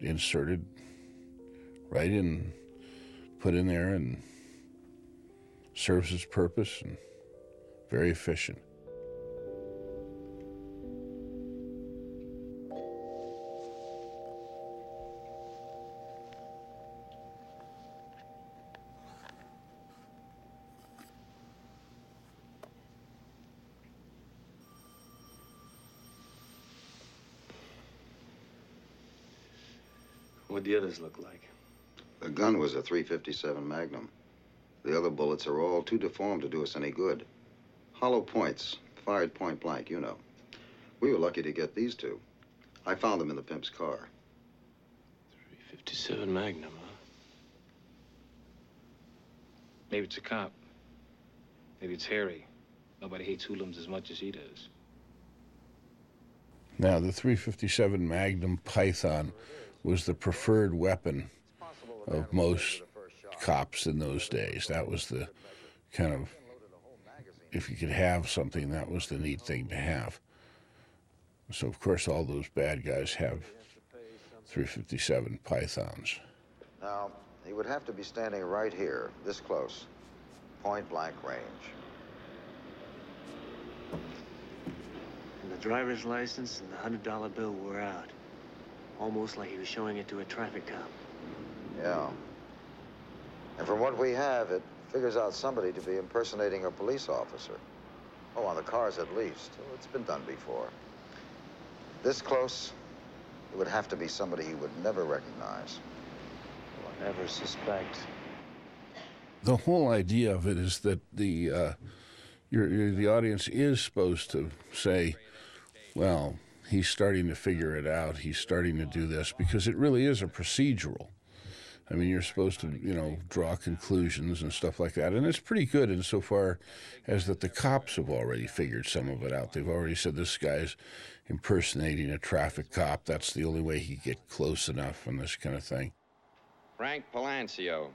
inserted right in, put in there, and serves its purpose and very efficient. Others look like? The gun was a 357 Magnum. The other bullets are all too deformed to do us any good. Hollow points, fired point blank, you know. We were lucky to get these two. I found them in the pimp's car. 357 Magnum, huh? Maybe it's a cop. Maybe it's Harry. Nobody hates hoodlums as much as he does. Now, the 357 Magnum Python was the preferred weapon of most cops in those days. That was the kind of, if you could have something, that was the neat thing to have. So, of course, all those bad guys have 357 Pythons. Now, he would have to be standing right here, this close, point blank range. And the driver's license and the hundred dollar bill were out. Almost like he was showing it to a traffic cop. Yeah. And from what we have, it figures out somebody to be impersonating a police officer. Oh, on the cars at least. Oh, it's been done before. This close, it would have to be somebody he would never recognize. Or never suspect. The whole idea of it is that the uh, your, your, the audience is supposed to say, well, he's starting to figure it out. He's starting to do this because it really is a procedural. I mean, you're supposed to, you know, draw conclusions and stuff like that. And it's pretty good insofar as that the cops have already figured some of it out. They've already said this guy's impersonating a traffic cop. That's the only way he get close enough and this kind of thing. Frank Palancio,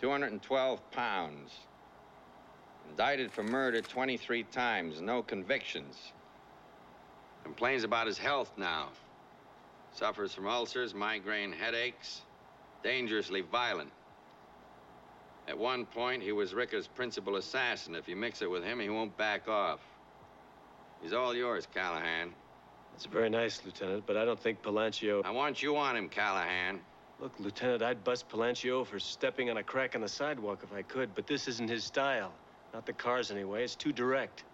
212 pounds. Indicted for murder 23 times, no convictions. Complains about his health now. Suffers from ulcers, migraine headaches, dangerously violent. At one point, he was Ricca's principal assassin. If you mix it with him, he won't back off. He's all yours, Callahan. It's very nice, Lieutenant, but I don't think Palancio... I want you on him, Callahan. Look, Lieutenant, I'd bust Palancio for stepping on a crack in the sidewalk if I could, but this isn't his style. Not the cars, anyway. It's too direct.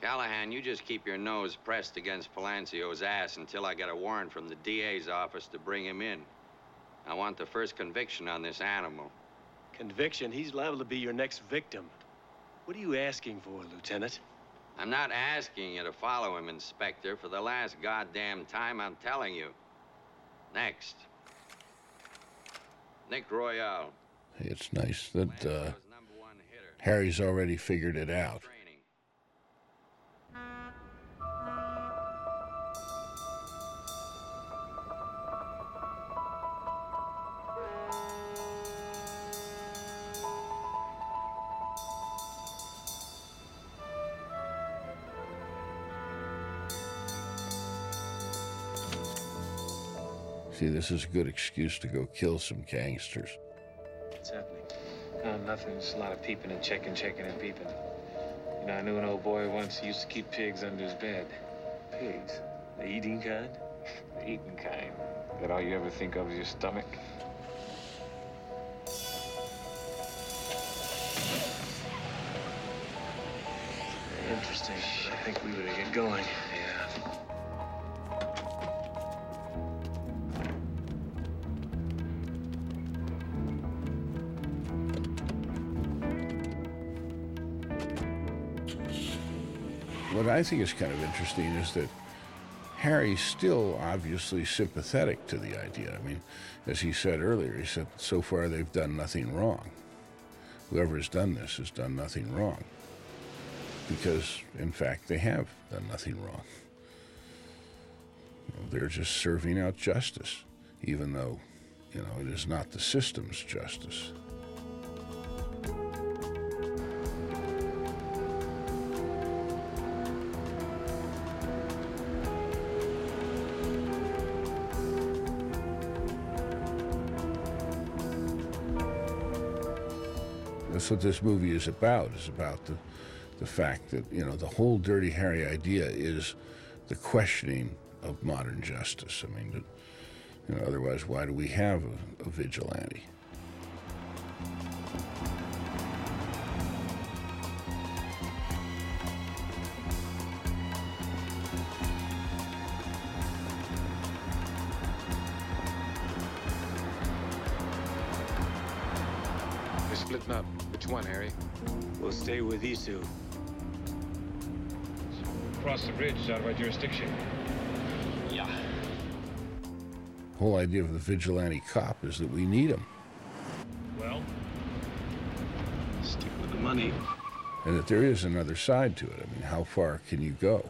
Callahan, you just keep your nose pressed against Palancio's ass until I get a warrant from the DA's office to bring him in. I want the first conviction on this animal. Conviction? He's liable to be your next victim. What are you asking for, Lieutenant? I'm not asking you to follow him, Inspector. For the last goddamn time, I'm telling you. Next. Nick Royale. It's nice that uh, Harry's already figured it out. See, this is a good excuse to go kill some gangsters. What's happening? Oh, nothing. Just a lot of peeping and checking, checking and peeping. You know, I knew an old boy once who used to keep pigs under his bed. Pigs? The eating kind? *laughs* the eating kind. That all you ever think of is your stomach? Interesting. I think we better get going. I think is kind of interesting is that Harry's still obviously sympathetic to the idea. I mean, as he said earlier, he said, so far they've done nothing wrong. Whoever has done this has done nothing wrong. Because, in fact, they have done nothing wrong. They're just serving out justice, even though, you know, it is not the system's justice. That's what this movie is about. Is about the the fact that you know the whole Dirty Harry idea is the questioning of modern justice. I mean, you know, otherwise, why do we have a, a vigilante? Stay with Isu. Cross the bridge out of our jurisdiction. Yeah. whole idea of the vigilante cop is that we need him, Well, stick with the money. and that there is another side to it. I mean, how far can you go?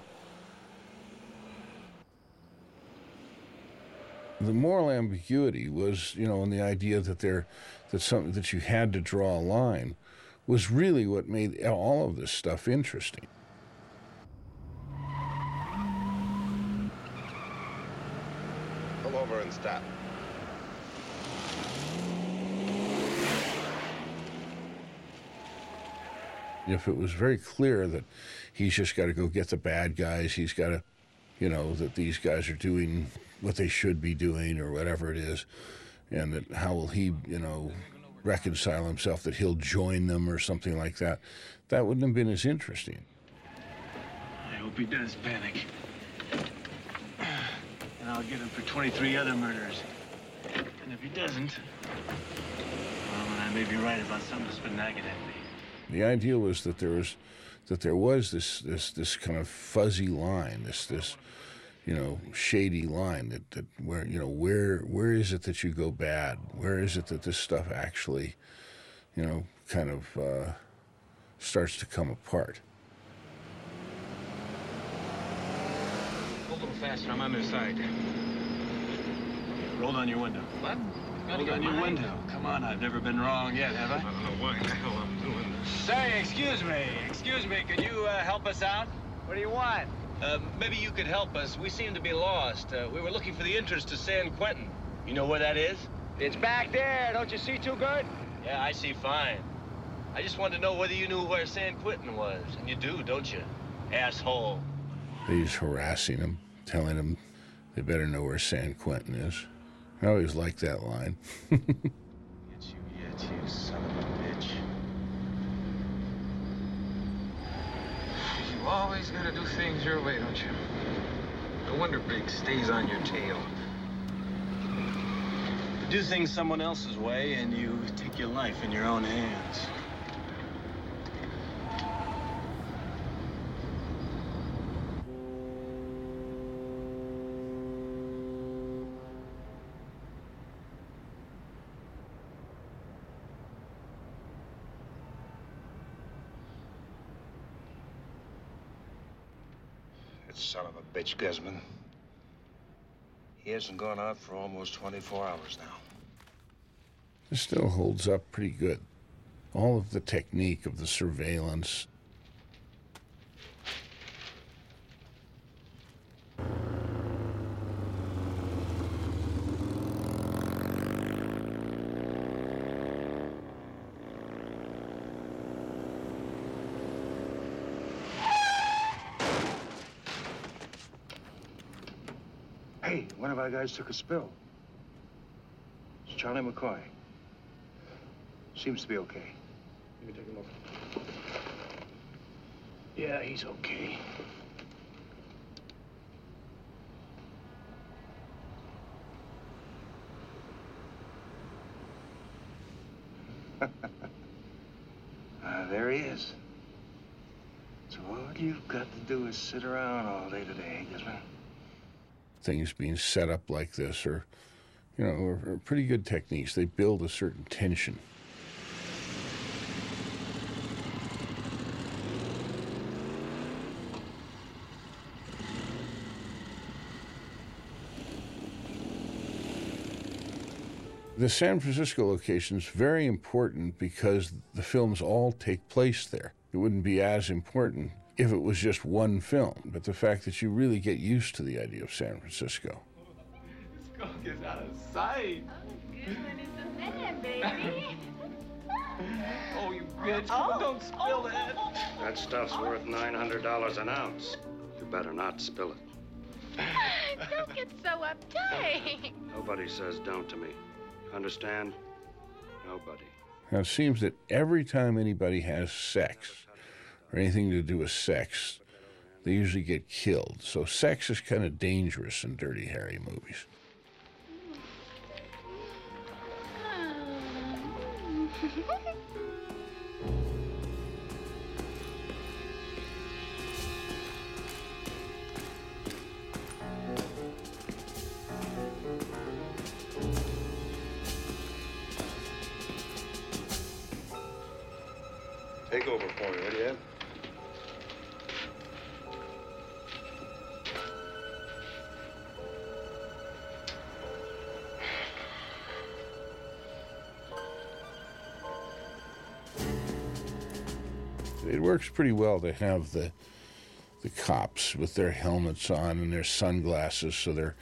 The moral ambiguity was, you know, in the idea that there, that something that you had to draw a line, was really what made all of this stuff interesting. Pull over and stop. if it was very clear that he's just got to go get the bad guys, he's got to, you know, that these guys are doing what they should be doing or whatever it is, and that how will he, you know, reconcile himself that he'll join them or something like that, that wouldn't have been as interesting. I hope he does panic. And I'll get him for 23 other murders. And if he doesn't, well, then I may be right about something that's been nagging at me. The idea was that there was that there was this this this kind of fuzzy line, this this you know shady line that, that where you know where where is it that you go bad? Where is it that this stuff actually you know kind of uh, starts to come apart? Hold a little faster. I'm on their side. Roll down your window. What? Roll down your window. Come on, I've never been wrong yet, have I? I don't know why the hell I'm doing this. Say, excuse me, excuse me, could you uh, help us out? What do you want? Uh, maybe you could help us. We seem to be lost. Uh, we were looking for the entrance to San Quentin. You know where that is? It's back there. Don't you see too good? Yeah, I see fine. I just wanted to know whether you knew where San Quentin was. And you do, don't you? Asshole. He's harassing him, telling him they better know where San Quentin is. I always liked that line. *laughs* Get you, get you, son of a bitch. You always gotta do things your way, don't you? No wonder Briggs stays on your tail. You do things someone else's way, and you take your life in your own hands. Son of a bitch, Guzman. He hasn't gone out for almost 24 hours now. It still holds up pretty good. All of the technique of the surveillance. Hey, one of our guys took a spill. It's Charlie McCoy. Seems to be okay. Let me take a look. Yeah, he's okay. *laughs* Ah, there he is. So all you've got to do is sit around all day today, Guzman. Things being set up like this are, you know, are, are pretty good techniques. They build a certain tension. The San Francisco location is very important because the films all take place there. It wouldn't be as important if it was just one film, but the fact that you really get used to the idea of San Francisco. This skunk is out of sight. Oh, you bitch. Oh. Don't spill that. That stuff's worth $900 an ounce. You better not spill it. *laughs* Don't get so uptight. Nobody says don't to me. Understand? Nobody. Now, it seems that every time anybody has sex or anything to do with sex, they usually get killed. So, sex is kind of dangerous in Dirty Harry movies. Take over for me, will you, works pretty well to have the the cops with their helmets on and their sunglasses, so they're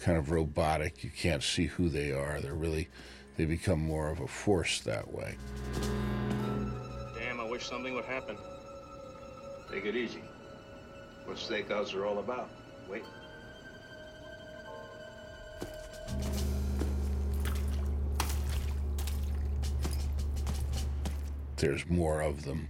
kind of robotic. You can't see who they are. They're really they become more of a force that way. Damn, I wish something would happen. Take it easy. What stakeouts are all about. Wait. There's more of them.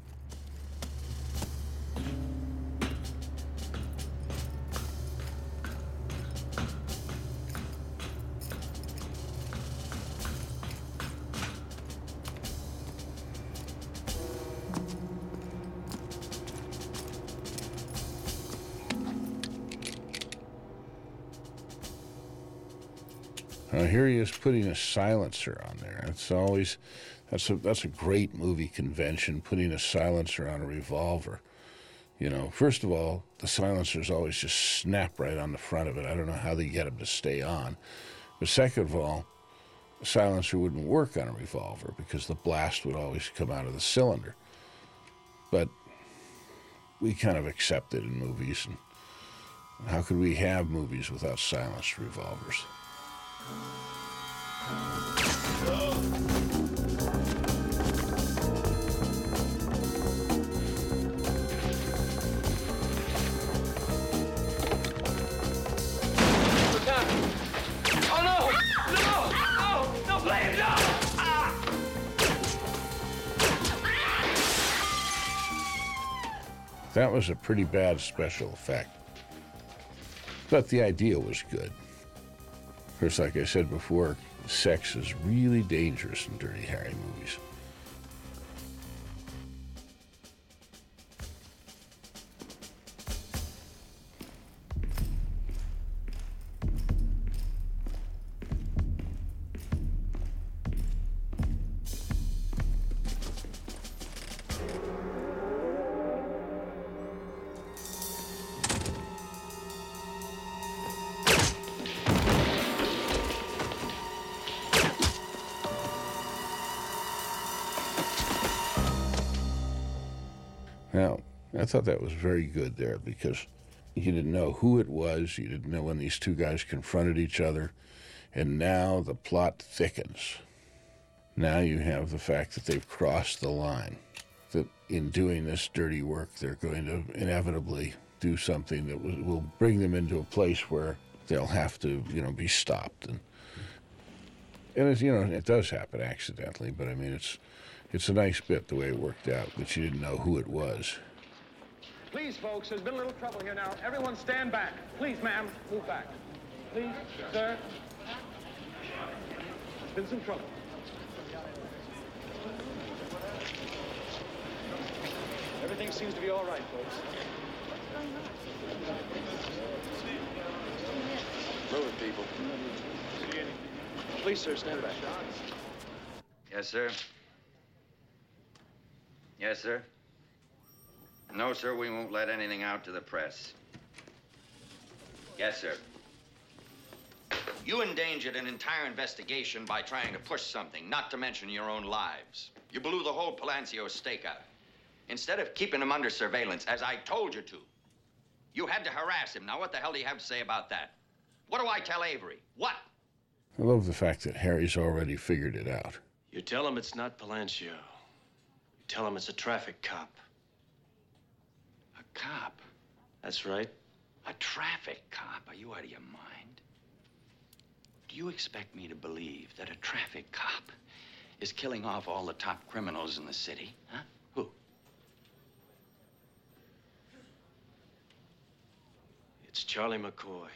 Here he is putting a silencer on there. It's always that's a that's a great movie convention, putting a silencer on a revolver. You know, first of all, the silencers always just snap right on the front of it. I don't know how they get them to stay on. But second of all, the silencer wouldn't work on a revolver because the blast would always come out of the cylinder. But we kind of accept it in movies. And how could we have movies without silenced revolvers? Oh That was a pretty bad special effect. But the idea was good. Of course, like I said before, sex is really dangerous in Dirty Harry movies. Thought that was very good there because you didn't know who it was, you didn't know when these two guys confronted each other, and now the plot thickens. Now you have the fact that they've crossed the line, that in doing this dirty work, they're going to inevitably do something that will, bring them into a place where they'll have to, you know, be stopped. And, and it's, you know, it does happen accidentally, but I mean, it's, it's a nice bit the way it worked out, that you didn't know who it was. Please, folks, there's been a little trouble here now. Everyone stand back. Please, ma'am, move back. Please, sir. There's been some trouble. Everything seems to be all right, folks. Move it, people. Please, sir, stand back. Yes, sir. Yes, sir. No, sir, we won't let anything out to the press. Yes, sir. You endangered an entire investigation by trying to push something, not to mention your own lives. You blew the whole Palancio stakeout. Instead of keeping him under surveillance, as I told you to, you had to harass him. Now, what the hell do you have to say about that? What do I tell Avery? What? I love the fact that Harry's already figured it out. You tell him it's not Palancio. You tell him it's a traffic cop. A cop? That's right. A traffic cop? Are you out of your mind? Do you expect me to believe that a traffic cop is killing off all the top criminals in the city? Huh? Who? It's Charlie McCoy.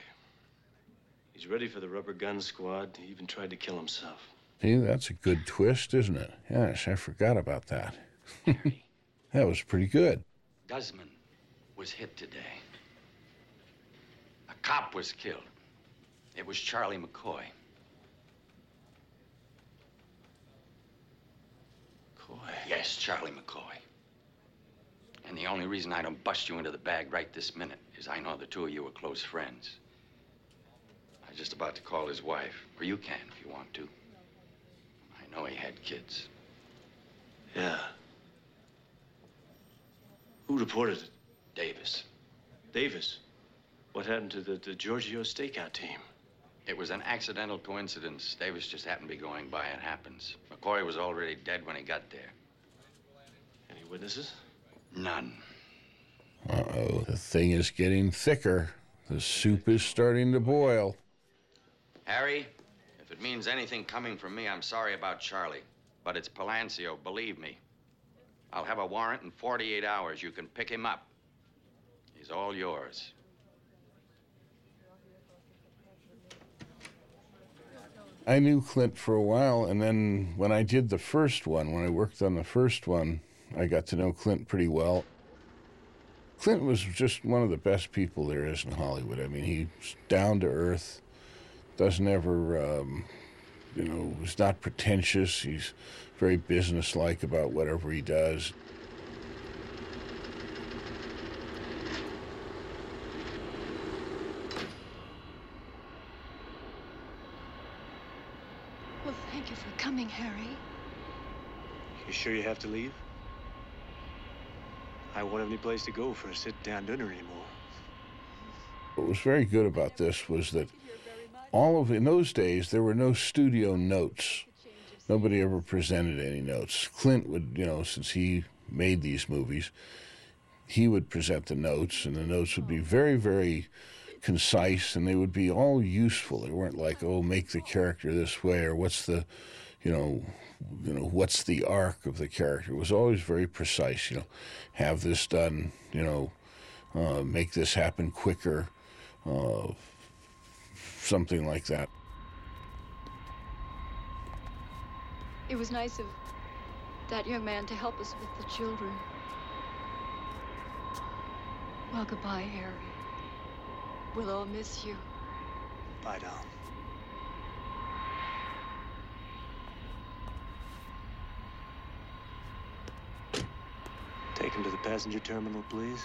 He's ready for the rubber gun squad. He even tried to kill himself. See, that's a good twist, isn't it? Yes, I forgot about that. *laughs* that was pretty good. Guzman was hit today. A cop was killed. It was Charlie McCoy. McCoy? Yes, Charlie McCoy. And the only reason I don't bust you into the bag right this minute is I know the two of you are close friends. I was just about to call his wife, or you can if you want to. I know he had kids. Yeah. Who reported it? Davis. Davis. What happened to the, the Giorgio stakeout team? It was an accidental coincidence. Davis just happened to be going by. It happens. McCoy was already dead when he got there. Any witnesses? None. Uh oh, the thing is getting thicker. The soup is starting to boil. Harry, if it means anything coming from me, I'm sorry about Charlie. But it's Palancio, believe me. I'll have a warrant in 48 hours. You can pick him up. He's all yours. I knew Clint for a while, and then when I did the first one, when I worked on the first one, I got to know Clint pretty well. Clint was just one of the best people there is in Hollywood. I mean, he's down to earth, doesn't ever, um, you know, he's not pretentious. He's very businesslike about whatever he does. Well, thank you for coming, Harry. You sure you have to leave? I won't have any place to go for a sit-down dinner anymore. What was very good about this was that all of in those days there were no studio notes. Nobody ever presented any notes. Clint would, you know, since he made these movies, he would present the notes, and the notes would be very, very concise, and they would be all useful. They weren't like, oh, make the character this way, or what's the, you know, you know, what's the arc of the character. It was always very precise. You know, have this done. You know, uh, make this happen quicker. Uh, something like that. It was nice of that young man to help us with the children. Well, goodbye, Harry. We'll all miss you. Bye, doll. Take him to the passenger terminal, please.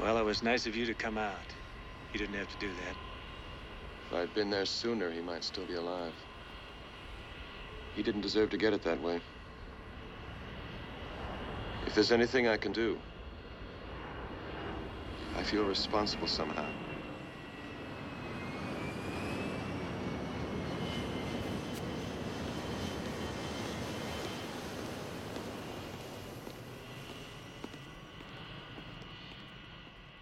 Well, it was nice of you to come out. You didn't have to do that. If I'd been there sooner, he might still be alive. He didn't deserve to get it that way. If there's anything I can do, I feel responsible somehow.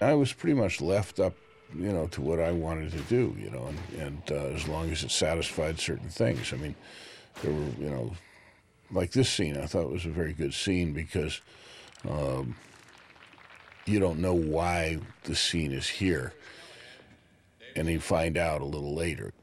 I was pretty much left up, you know, to what I wanted to do, you know, and, and uh, as long as it satisfied certain things. I mean, there were, you know, like this scene, I thought was a very good scene because um, you don't know why the scene is here, and you find out a little later.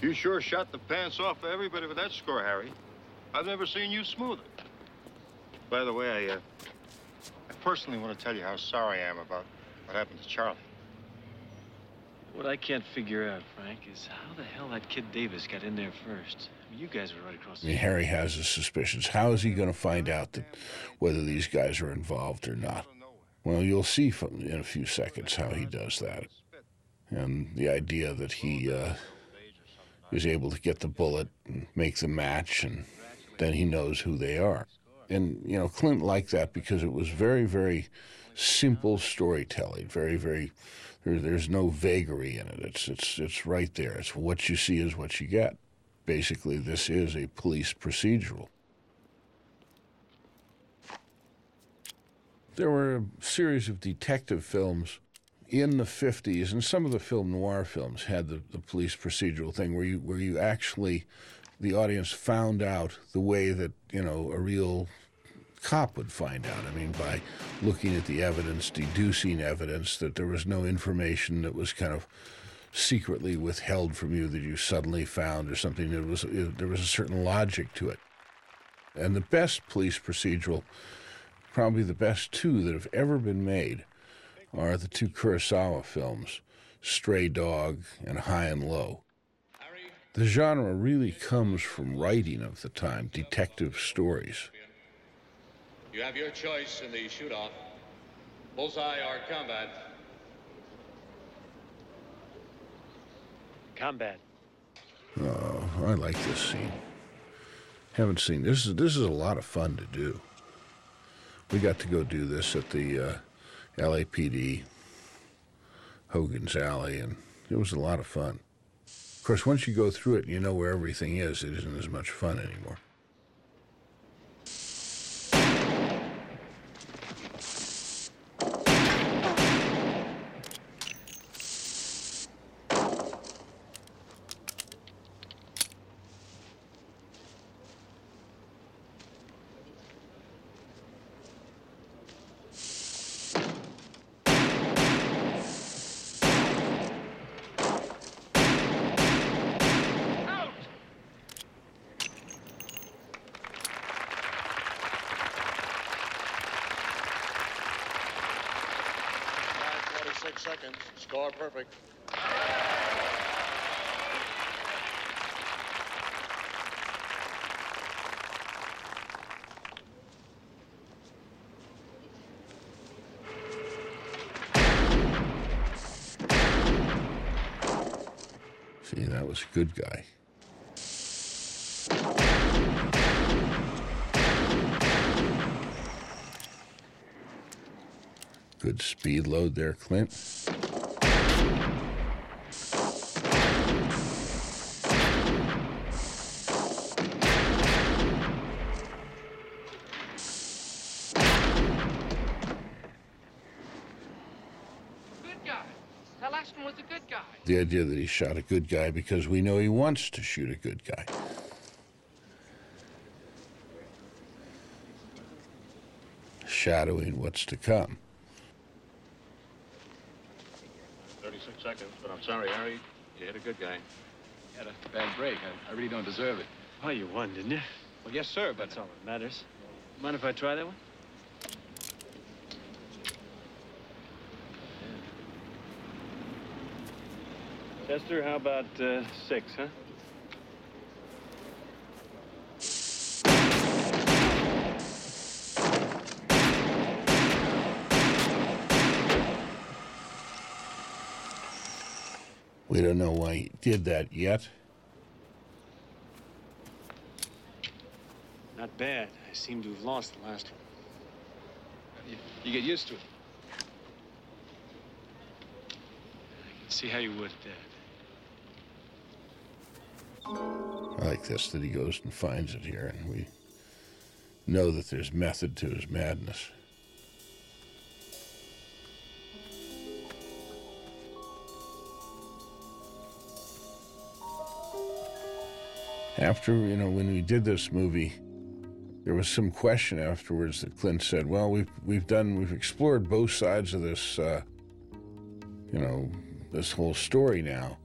You sure shot the pants off of everybody with that score, Harry. I've never seen you smoother. By the way, I, uh, I personally want to tell you how sorry I am about what happened to Charlie. What I can't figure out, Frank, is how the hell that kid Davis got in there first. I mean, you guys were right across I the mean, Harry has his suspicions. How is he going to find out that whether these guys are involved or not? Well, you'll see from, in a few seconds how he does that. And the idea that he uh, is able to get the bullet and make the match, and then he knows who they are. And, you know, Clint liked that because it was very, very simple storytelling, very, very. There, there's no vagary in it. It's it's it's right there. It's what you see is what you get. Basically, this is a police procedural. There were a series of detective films in the 50s, and some of the film noir films had the, the police procedural thing where you where you actually the audience found out the way that you know a real cop would find out. I mean, by looking at the evidence, deducing evidence that there was no information that was kind of secretly withheld from you that you suddenly found or something. It was it, there was a certain logic to it. And the best police procedural, probably the best two that have ever been made, are the two Kurosawa films, Stray Dog and High and Low. The genre really comes from writing of the time, detective stories. You have your choice in the shoot-off. Bullseye or combat. Combat. Oh, I like this scene. Haven't seen this. Is this is a lot of fun to do. We got to go do this at the uh, LAPD, Hogan's Alley, and it was a lot of fun. Of course, once you go through it and you know where everything is, it isn't as much fun anymore. Nine twenty-six seconds. Score perfect. See, that was a good guy. Good speed load there, Clint. the idea that he shot a good guy because we know he wants to shoot a good guy. Shadowing what's to come. 36 seconds, but I'm sorry, Harry. You hit a good guy. You had a bad break. I, I really don't deserve it. Oh, you won, didn't you? Well, yes, sir, but... That's all that matters. Mind if I try that one? Chester, how about uh, six, huh? We don't know why he did that yet. Not bad. I seem to have lost the last one. You, you get used to it. I can See how you would, Dad. I like this that he goes and finds it here, and we know that there's method to his madness. After, you know, when we did this movie, there was some question afterwards that Clint said, "Well, we've we've done we've explored both sides of this, uh, you know, this whole story now."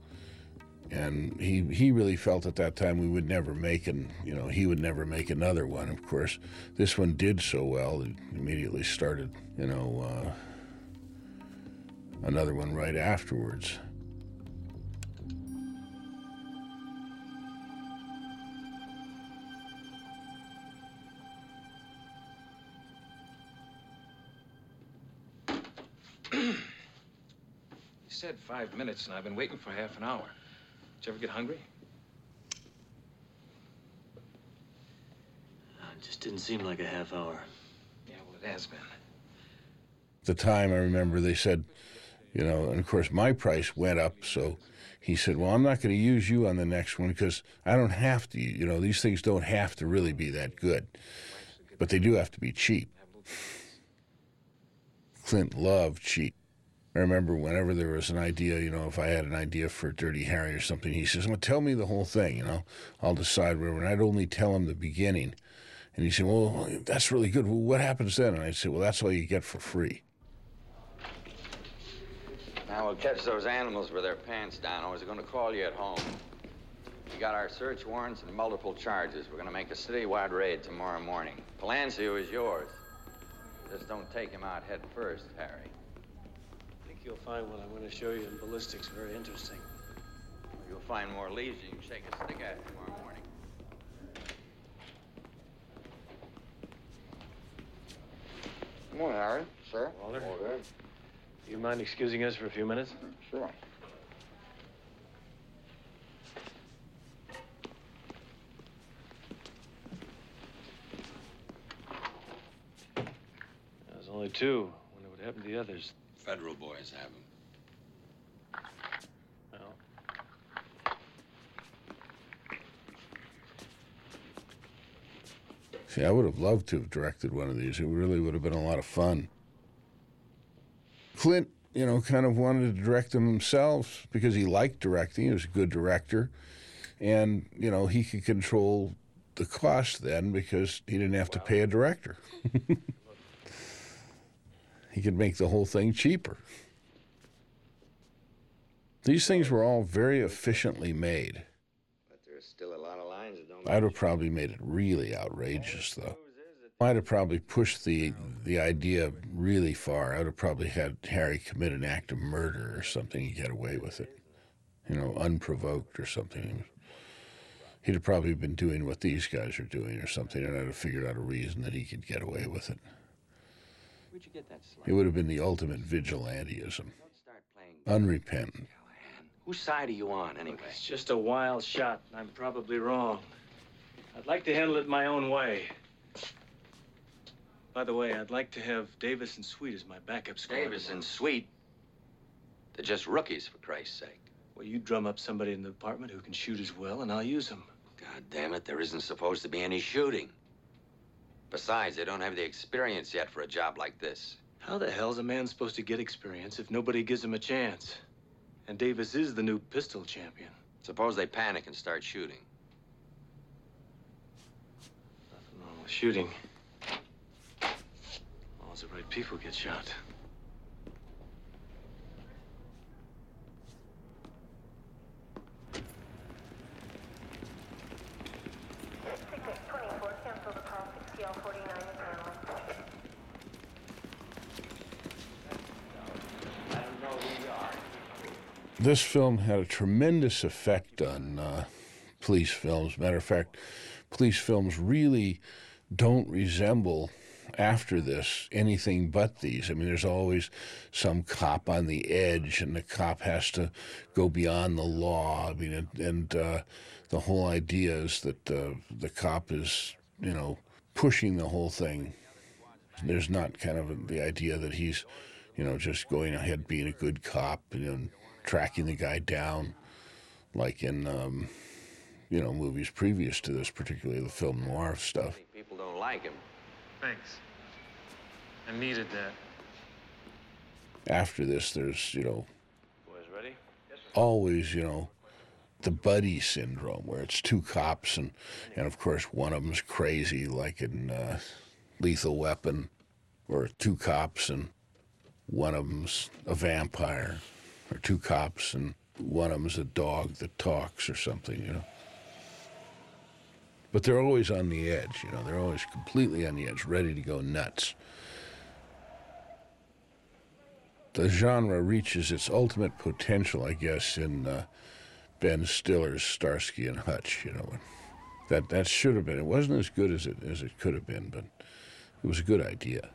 And he he really felt at that time we would never make and you know he would never make another one of course this one did so well it immediately started you know uh, another one right afterwards *clears throat* You said five minutes, and I've been waiting for half an hour. Did you ever get hungry? Uh, it just didn't seem like a half hour. Yeah, well, it has been. at the time i remember they said you know and of course my price went up so he said well i'm not going to use you on the next one because i don't have to you know these things don't have to really be that good but they do have to be cheap clint loved cheap I remember whenever there was an idea, you know, if I had an idea for Dirty Harry or something, he says, Well, tell me the whole thing, you know, I'll decide whatever. And I'd only tell him the beginning. And he said, Well, that's really good. Well, what happens then? And I'd say, Well, that's all you get for free. Now we'll catch those animals with their pants down. I was going to call you at home. We got our search warrants and multiple charges. We're going to make a citywide raid tomorrow morning. Palancio is yours. Just don't take him out head first, Harry. I think you'll find what I'm going to show you in ballistics very interesting. You'll find more leaves you can shake a stick at tomorrow morning. Good morning, Harry. Sir? Walter? Do you mind excusing us for a few minutes? Sure. There's only two. Wonder what happened to the others. Federal boys have them. Well, See, I would have loved to have directed one of these. It really would have been a lot of fun. Clint, you know, kind of wanted to direct them himself because he liked directing. He was a good director. And, you know, he could control the cost then because he didn't have to pay a director. *laughs* he could make the whole thing cheaper. These things were all very efficiently made. But there's still a lot of lines that don't. I'd have probably made it really outrageous, though. I'd have probably pushed the the idea really far. I'd have probably had Harry commit an act of murder or something and get away with it, you know, unprovoked or something. He'd have probably been doing what these guys are doing or something, and I'd have figured out a reason that he could get away with it. Where'd you get that slide? It would have been the ultimate vigilantism, unrepentant. Whose side are you on, anyway? it's just a wild shot. and I'm probably wrong. I'd like to handle it my own way. By the way, I'd like to have Davis and Sweet as my backup squad. Davis and Sweet. They're just rookies, for Christ's sake. Well, you drum up somebody in the department who can shoot as well, and I'll use them. God damn it, there isn't supposed to be any shooting. Besides, they don't have the experience yet for a job like this. How the hell's a man supposed to get experience if nobody gives him a chance? And Davis is the new pistol champion. Suppose they panic and start shooting. Nothing wrong with shooting. All the right people get shot. This film had a tremendous effect on uh, police films. Matter of fact, police films really don't resemble after this anything but these. I mean, there's always some cop on the edge, and the cop has to go beyond the law. I mean, and, and uh, the whole idea is that uh, the cop is, you know, pushing the whole thing. There's not kind of the idea that he's, you know, just going ahead being a good cop, know, tracking the guy down, like in, um, you know, movies previous to this, particularly the film noir stuff. People don't like him. Thanks. I needed that. After this, there's, you know, Boys ready? always, you know, the buddy syndrome where it's two cops and, and of course one of them's crazy, like in uh, Lethal Weapon, or two cops and one of them's a vampire, or two cops and one of them's a dog that talks or something, you know. But they're always on the edge, you know. They're always completely on the edge, ready to go nuts. The genre reaches its ultimate potential, I guess, in uh, Ben Stiller's Starsky and Hutch. You know, that that should have been. It wasn't as good as it as it could have been, but it was a good idea.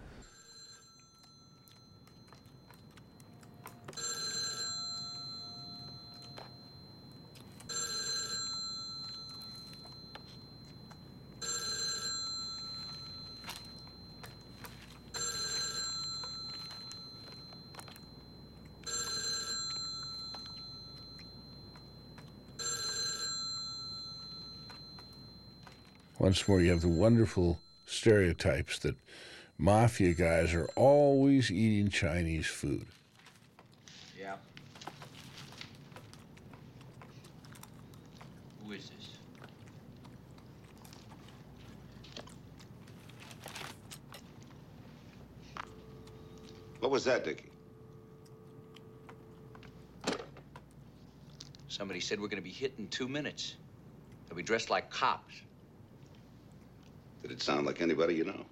Once more, you have the wonderful stereotypes that mafia guys are always eating Chinese food. Yeah. Who is this? What was that, Dickie? Somebody said we're going to be hit in two minutes. They'll be dressed like cops. Did it sound like anybody you know?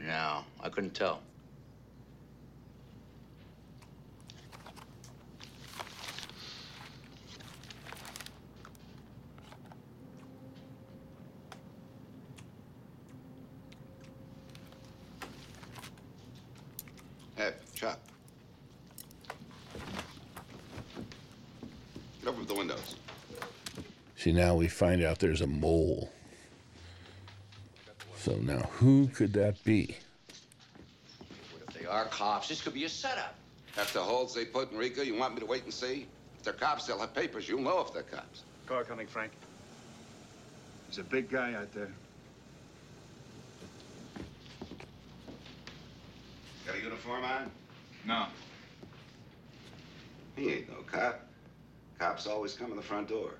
No, I couldn't tell. Hey, Chop. Get over the windows. See, now we find out there's a mole. So now, who could that be? If they are cops, this could be a setup. After holds they put in Ricca, you want me to wait and see? If they're cops, they'll have papers. You'll know if they're cops. Car coming, Frank. There's a big guy out there. Got a uniform on? No. He ain't no cop. Cops always come in the front door.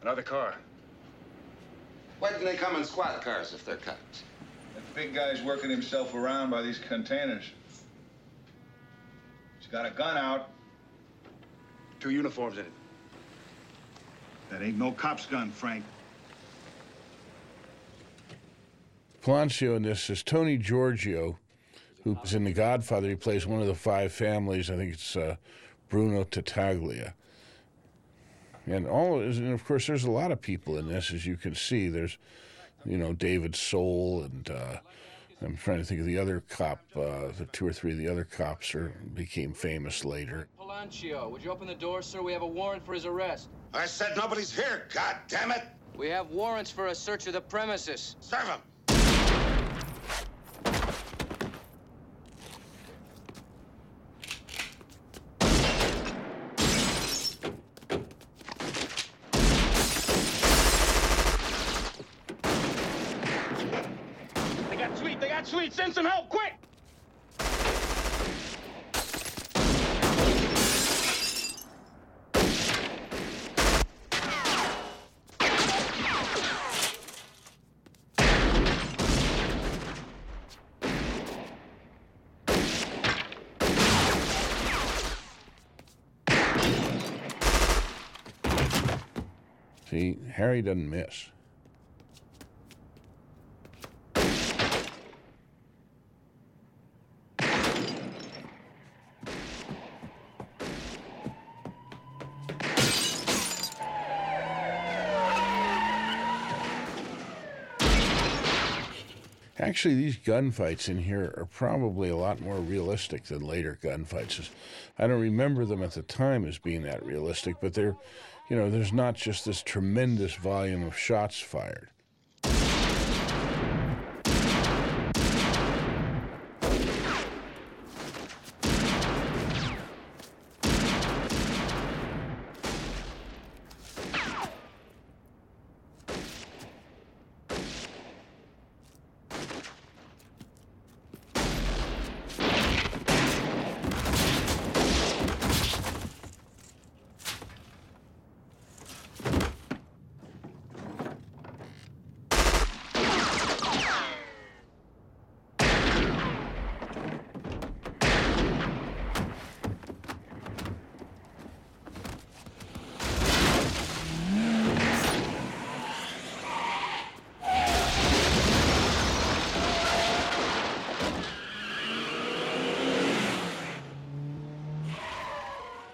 Another car. Why didn't they come in squad cars if they're cops? That big guy's working himself around by these containers. He's got a gun out. Two uniforms in it. That ain't no cop's gun, Frank. Palancio in this is Tony Giorgio, who's in The Godfather. He plays one of the five families. I think it's uh, Bruno Tattaglia. And all, and of course, there's a lot of people in this, as you can see. There's, you know, David Soul, and uh, I'm trying to think of the other cop. Uh, the two or three of the other cops are became famous later. Palancio, would you open the door, sir? We have a warrant for his arrest. I said nobody's here, God damn it! We have warrants for a search of the premises. Serve him! They got sweet, they got sweet. Send some help, quick! See, Harry doesn't miss. Actually, these gunfights in here are probably a lot more realistic than later gunfights. I don't remember them at the time as being that realistic, but they're, you know, there's not just this tremendous volume of shots fired.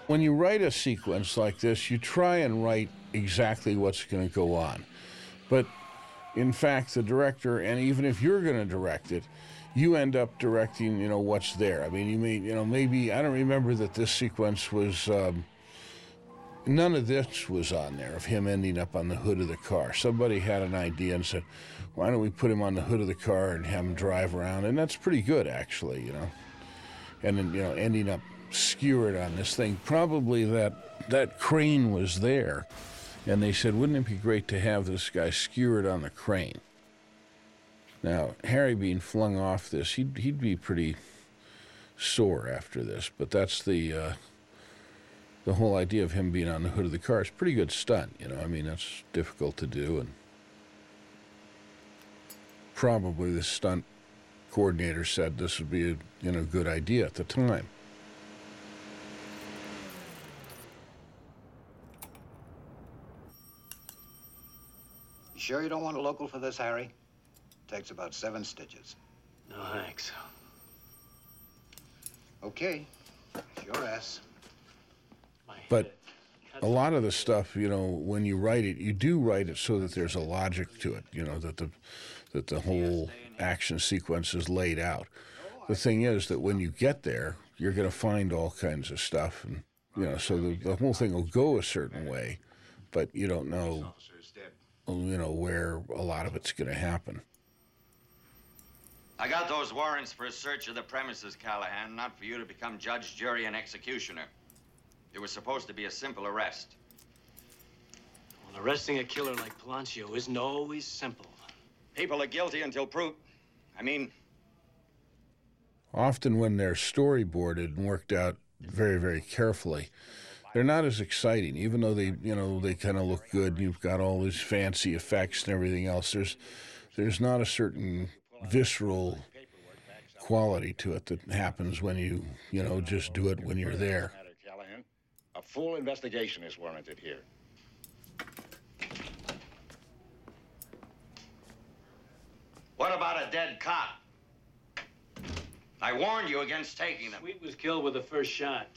when you write a sequence like this, you try and write exactly what's going to go on. But in fact, the director, and even if you're going to direct it, you end up directing, you know, what's there. I mean, you may, you know, maybe I don't remember that this sequence was. Um, none of this was on there of him ending up on the hood of the car. Somebody had an idea and said, "Why don't we put him on the hood of the car and have him drive around?" And that's pretty good, actually, you know. And then, you know, ending up skewered on this thing. Probably that that crane was there, and they said, "Wouldn't it be great to have this guy skewered on the crane?" Now, Harry being flung off this, he'd he'd be pretty sore after this. But that's the uh, the whole idea of him being on the hood of the car. It's pretty good stunt, you know. I mean, that's difficult to do, and probably the stunt coordinator said this would be a you know good idea at the time. Sure you don't want a local for this, Harry? Takes about seven stitches. No thanks. Okay. It's your ass. But a lot of the stuff, you know, when you write it, you do write it so that there's a logic to it, you know, that the that the whole action sequence is laid out. Oh, the thing is that when you get there, you're going to find all kinds of stuff and you know, so the, the whole thing will go a certain way, but you don't know you know, where a lot of it's going to happen. I got those warrants for a search of the premises, Callahan, not for you to become judge, jury, and executioner. It was supposed to be a simple arrest. Well, arresting a killer like Palancio isn't always simple. People are guilty until proved. I mean, often when they're storyboarded and worked out very, very carefully, they're not as exciting, even though they, you know, they kind of look good. You've got all these fancy effects and everything else. There's, there's not a certain visceral quality to it that happens when you, you know, just do it when you're there. A full investigation is warranted here. What about a dead cop? I warned you against taking them. Sweet was killed with the first shot.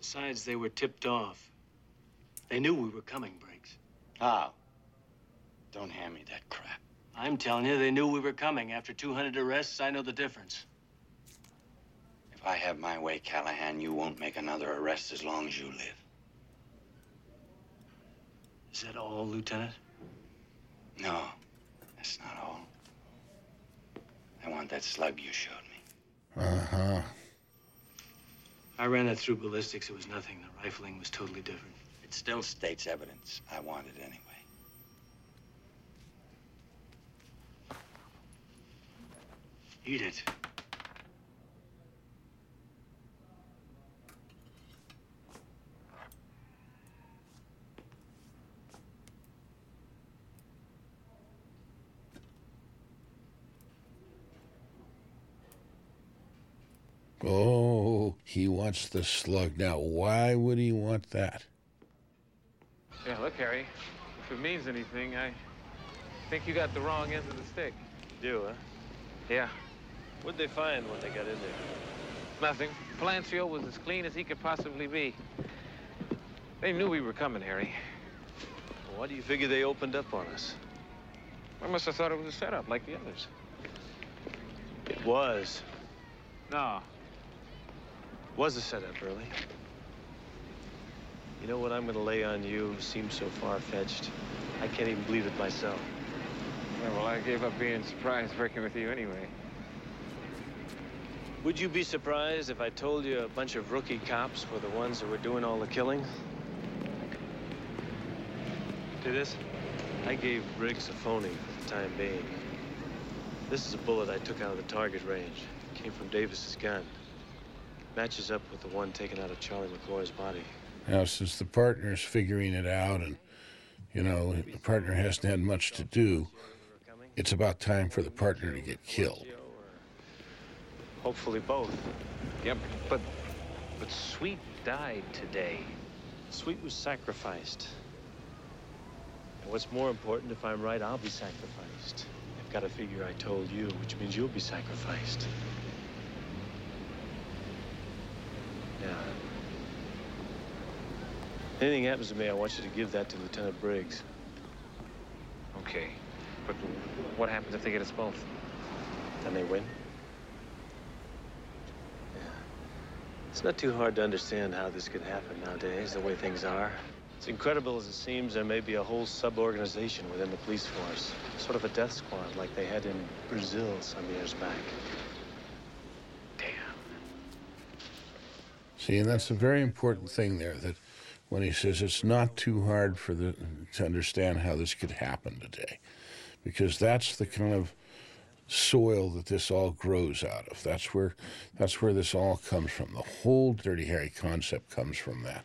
Besides, they were tipped off. They knew we were coming, Briggs. How? Don't hand me that crap. I'm telling you, they knew we were coming. After 200 arrests, I know the difference. If I have my way, Callahan, you won't make another arrest as long as you live. Is that all, Lieutenant? No, that's not all. I want that slug you showed me. Uh-huh. I ran that through ballistics. It was nothing. The rifling was totally different. It still states evidence. I want it anyway. Eat it. Oh, he wants the slug. Now, why would he want that? Yeah, look, Harry. if it means anything, I think you got the wrong end of the stick. Do, huh? Yeah. What'd they find when they got in there? Nothing. Palancio was as clean as he could possibly be. They knew we were coming, Harry. Well, why do you figure they opened up on us? I must have thought it was a setup like the others. It was. No. Was a setup, really. You know what I'm gonna lay on you seems so far-fetched. I can't even believe it myself. Yeah, well, I gave up being surprised working with you anyway. Would you be surprised if I told you a bunch of rookie cops were the ones who were doing all the killing? Do this? I gave Briggs a phony for the time being. This is a bullet I took out of the target range. It Came from Davis's gun. Matches up with the one taken out of Charlie McCoy's body. Now, since the partner's figuring it out and, you know, the partner hasn't had much to do, it's about time for the partner to get killed. Hopefully both. Yep, but but Sweet died today. Sweet was sacrificed. And what's more important, if I'm right, I'll be sacrificed. I've got to figure I told you, which means you'll be sacrificed. Yeah. Anything happens to me, I want you to give that to Lieutenant Briggs. Okay, but what happens if they get us both? Then they win. Yeah. It's not too hard to understand how this could happen nowadays, the way things are. As incredible as it seems, there may be a whole sub-organization within the police force. Sort of a death squad like they had in Brazil some years back. See, and that's a very important thing there that when he says it's not too hard for the to understand how this could happen today because that's the kind of soil that this all grows out of. That's where that's where this all comes from. The whole dirty harry concept comes from that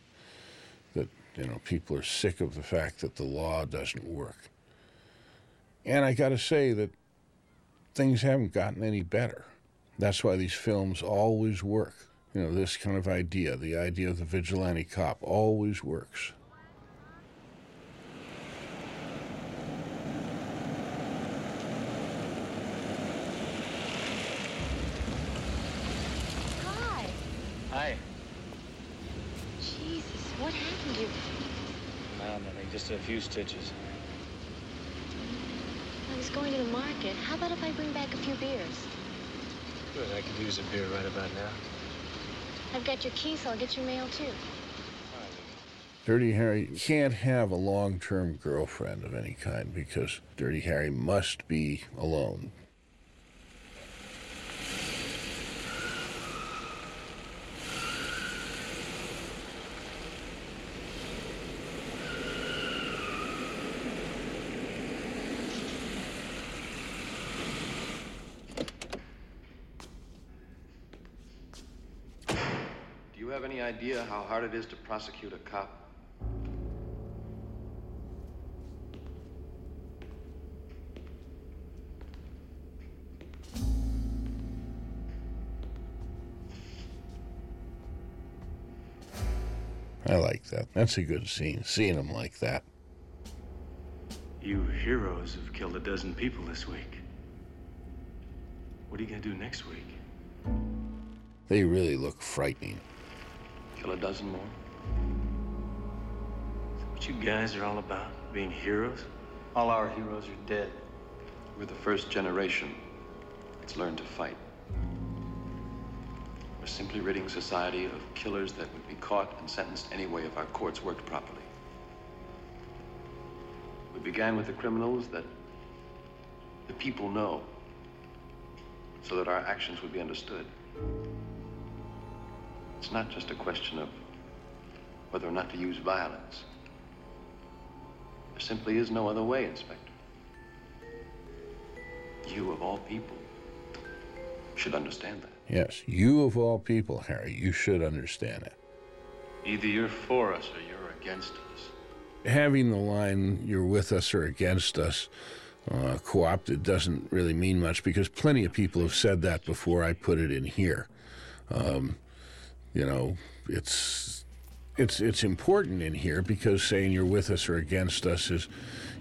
that you know people are sick of the fact that the law doesn't work. And i got to say that things haven't gotten any better. That's why these films always work you know, this kind of idea, the idea of the vigilante cop, always works. Hi. Hi. Jesus, what happened to you? No, nothing. Just a few stitches. I was going to the market. How about if I bring back a few beers? Good. I could use a beer right about now. I've got your keys, so I'll get your mail too. Dirty Harry can't have a long term girlfriend of any kind because Dirty Harry must be alone. Do you have any idea how hard it is to prosecute a cop? I like that. That's a good scene, seeing him like that. You heroes have killed a dozen people this week. What are you gonna do next week? They really look frightening. Kill a dozen more? Is that what you guys are all about? Being heroes? All our heroes are dead. We're the first generation that's learned to fight. We're simply ridding society of killers that would be caught and sentenced anyway if our courts worked properly. We began with the criminals that the people know so that our actions would be understood. It's not just a question of whether or not to use violence. There simply is no other way, Inspector. You, of all people, should understand that. Yes, you of all people, Harry, you should understand it. Either you're for us or you're against us. Having the line, you're with us or against us, uh, co opted doesn't really mean much because plenty of people have said that before I put it in here. Um, you know, it's it's it's important in here because saying you're with us or against us is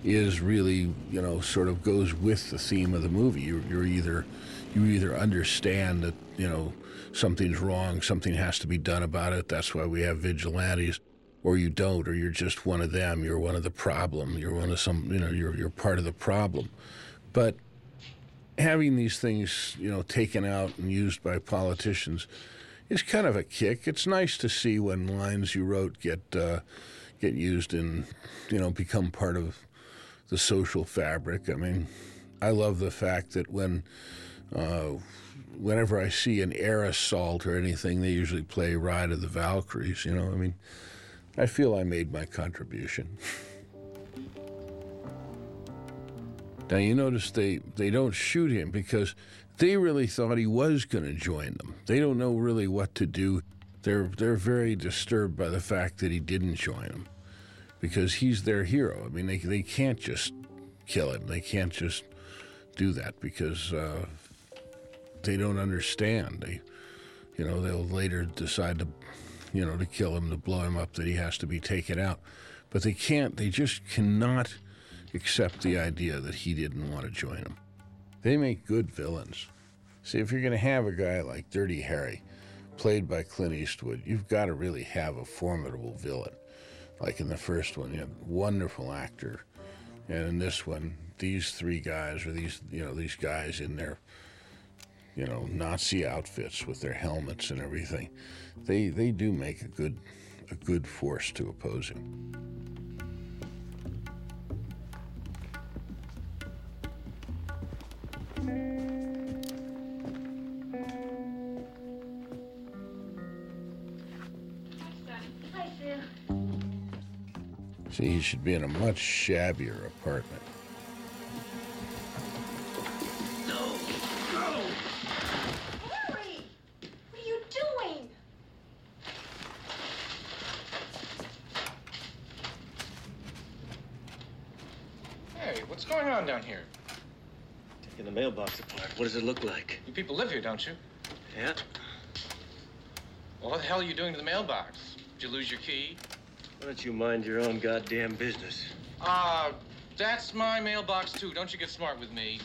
is really you know sort of goes with the theme of the movie. You're, you're either you either understand that you know something's wrong, something has to be done about it. That's why we have vigilantes, or you don't, or you're just one of them. You're one of the problem. You're one of some you know you're you're part of the problem. But having these things you know taken out and used by politicians is kind of a kick. It's nice to see when lines you wrote get uh, get used and you know become part of the social fabric. I mean, I love the fact that when uh, whenever I see an air assault or anything, they usually play "Ride of the Valkyries." You know, I mean, I feel I made my contribution. now you notice they they don't shoot him because they really thought he was going to join them. They don't know really what to do. They're they're very disturbed by the fact that he didn't join them because he's their hero. I mean, they they can't just kill him. They can't just do that because uh, they don't understand. They, you know, they'll later decide to, you know, to kill him, to blow him up, that he has to be taken out. But they can't. They just cannot accept the idea that he didn't want to join them. They make good villains. See, if you're going to have a guy like Dirty Harry, played by Clint Eastwood, you've got to really have a formidable villain. Like in the first one, you have a wonderful actor, and in this one, these three guys, or these you know these guys in their you know Nazi outfits with their helmets and everything, they they do make a good a good force to oppose him. See, he should be in a much shabbier apartment. Mailbox apart. What does it look like? You people live here, don't you? Yeah. Well, what the hell are you doing to the mailbox? Did you lose your key? Why don't you mind your own goddamn business? Uh, that's my mailbox, too. Don't you get smart with me.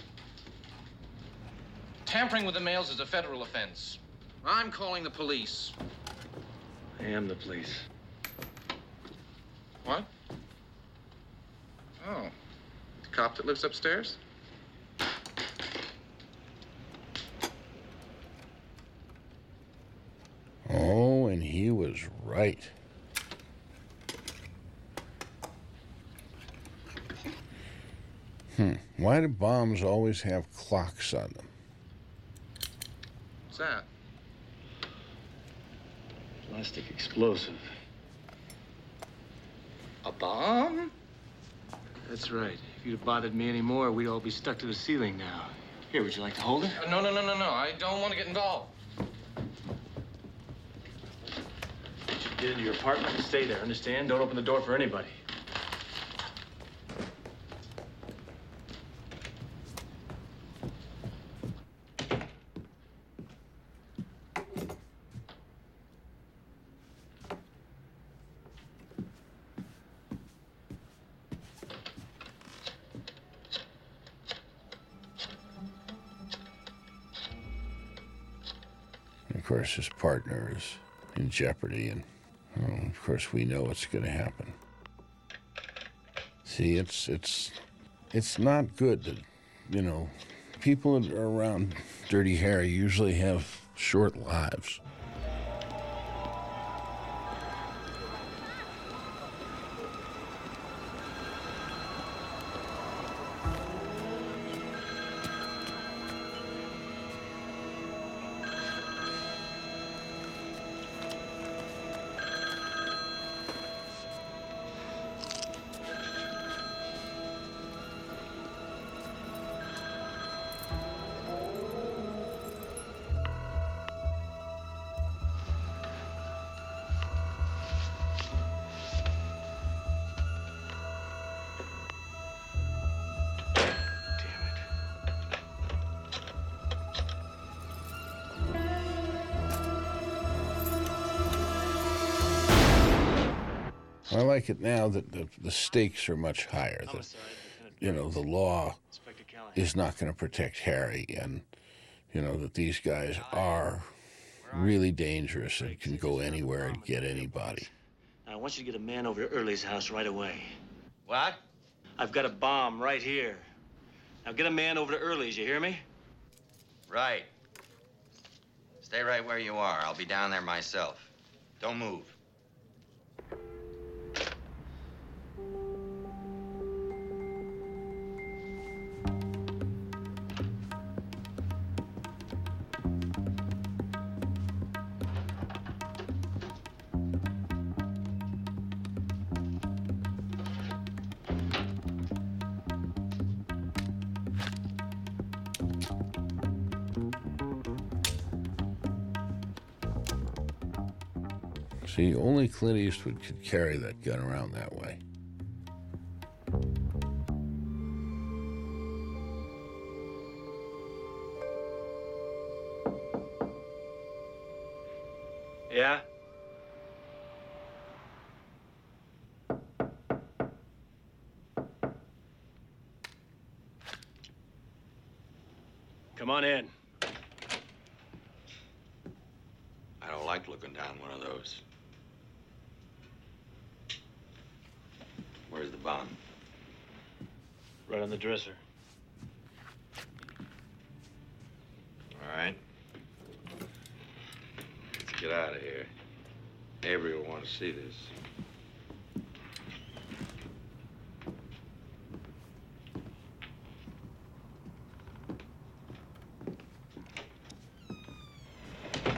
Tampering with the mails is a federal offense. I'm calling the police. I am the police. What? Oh. The cop that lives upstairs? Oh, and he was right. Hmm. Why do bombs always have clocks on them? What's that? Plastic explosive. A bomb? That's right. If you'd have bothered me anymore, we'd all be stuck to the ceiling now. Here, would you like to hold it? Uh, no, no, no, no, no. I don't want to get involved. Get into your apartment and stay there, understand? Don't open the door for anybody. Of course, his partner is in jeopardy, and well, of course, we know what's going to happen. See, it's it's it's not good that you know people around Dirty Harry usually have short lives. Like it now that the, the stakes are much higher. That, you know, the law is not going to protect Harry, and you know that these guys are really dangerous and can go anywhere and get anybody. I want you to get a man over to Early's house right away. What? I've got a bomb right here. Now get a man over to Early's, you hear me? Right. Stay right where you are. I'll be down there myself. Don't move. See, only Clint Eastwood could carry that gun around that way. Dresser. All right. Let's get out of here. Avery will want to see this.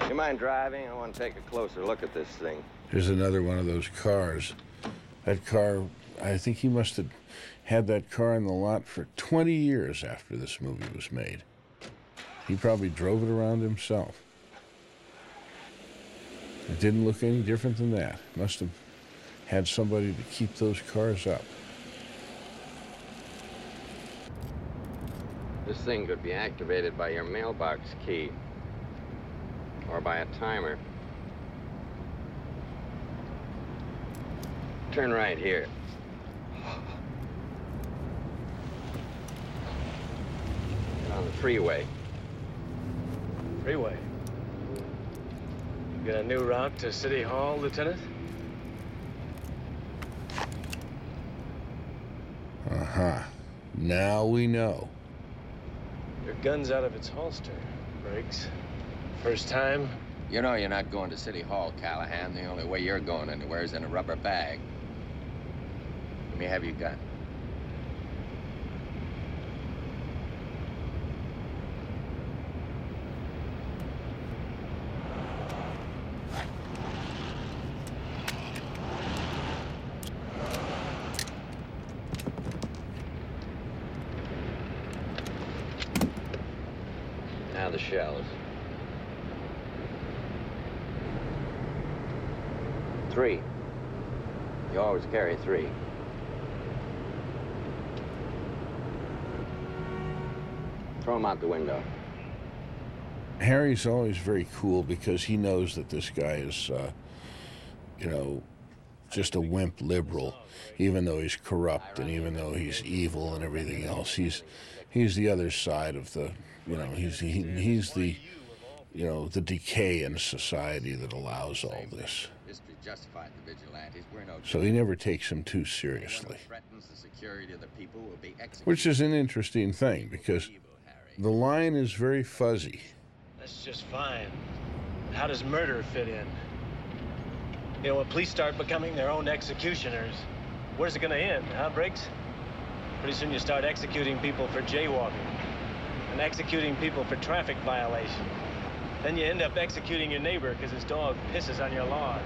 You mind driving? I want to take a closer look at this thing. There's another one of those cars. That car, I think he must have had that car in the lot for 20 years after this movie was made. He probably drove it around himself. It didn't look any different than that. Must have had somebody to keep those cars up. This thing could be activated by your mailbox key or by a timer. Turn right here. On the freeway. Freeway. You got a new route to City Hall, Lieutenant? Uh huh. Now we know. Your gun's out of its holster, Briggs. First time? You know you're not going to City Hall, Callahan. The only way you're going anywhere is in a rubber bag. Let me have your gun. Now the shells. Three. You always carry three. Throw him out the window. Harry's always very cool because he knows that this guy is, uh, you know, just a wimp liberal, even though he's corrupt and even though he's evil and everything else. He's he's the other side of the, you know, he's he, he's the, you know, the decay in society that allows all this. History justified the vigilantes. We're no So he never takes them too seriously, the security of the people will be executed. which is an interesting thing because the line is very fuzzy. That's just fine. How does murder fit in? You know, when police start becoming their own executioners, where's it gonna end, huh, Briggs? Pretty soon you start executing people for jaywalking and executing people for traffic violations. Then you end up executing your neighbor because his dog pisses on your lawn.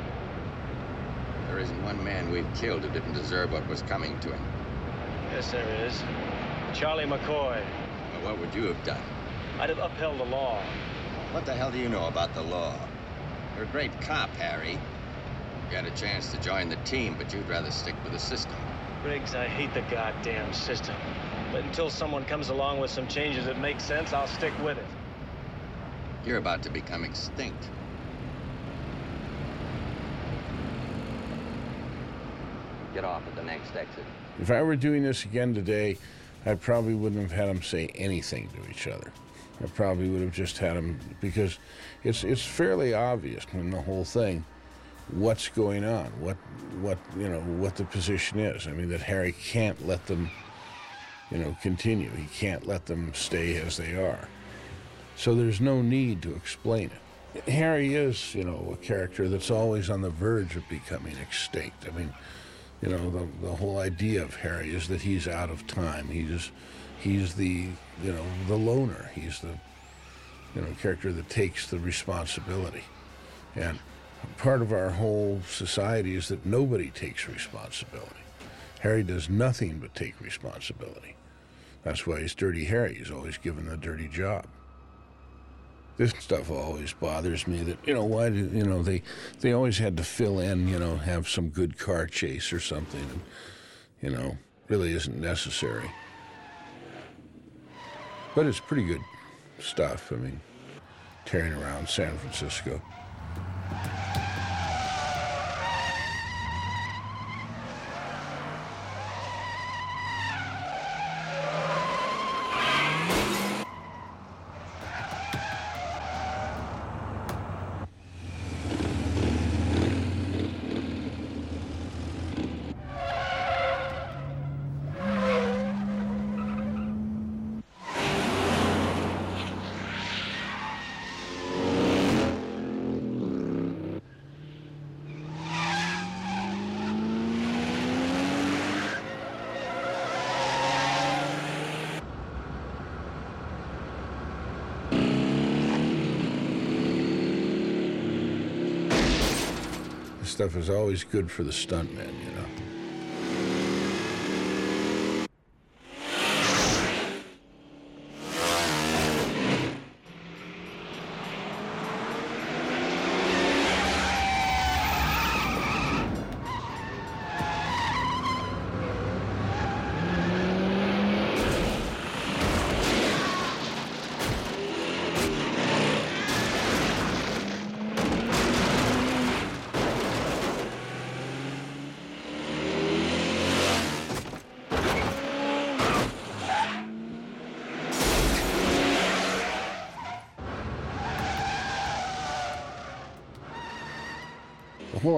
There isn't one man we've killed who didn't deserve what was coming to him. Yes, there is. Charlie McCoy. Well, what would you have done? I'd have upheld the law. What the hell do you know about the law? You're a great cop, Harry. You got a chance to join the team, but you'd rather stick with the system. Briggs, I hate the goddamn system. But until someone comes along with some changes that make sense, I'll stick with it. You're about to become extinct. Get off at the next exit. If I were doing this again today, I probably wouldn't have had them say anything to each other. I probably would have just had them because it's it's fairly obvious in the whole thing what's going on, what what you know what the position is. I mean that Harry can't let them you know continue. He can't let them stay as they are. So there's no need to explain it. Harry is, you know, a character that's always on the verge of becoming extinct. I mean, you know, the, the whole idea of Harry is that he's out of time. He's he's the you know the loner. He's the you know character that takes the responsibility, and part of our whole society is that nobody takes responsibility. Harry does nothing but take responsibility. That's why he's Dirty Harry. He's always given the dirty job. This stuff always bothers me. That you know why do you know they they always had to fill in you know have some good car chase or something, and you know really isn't necessary. But it's pretty good stuff. I mean, tearing around San Francisco. Stuff is always good for the stuntmen,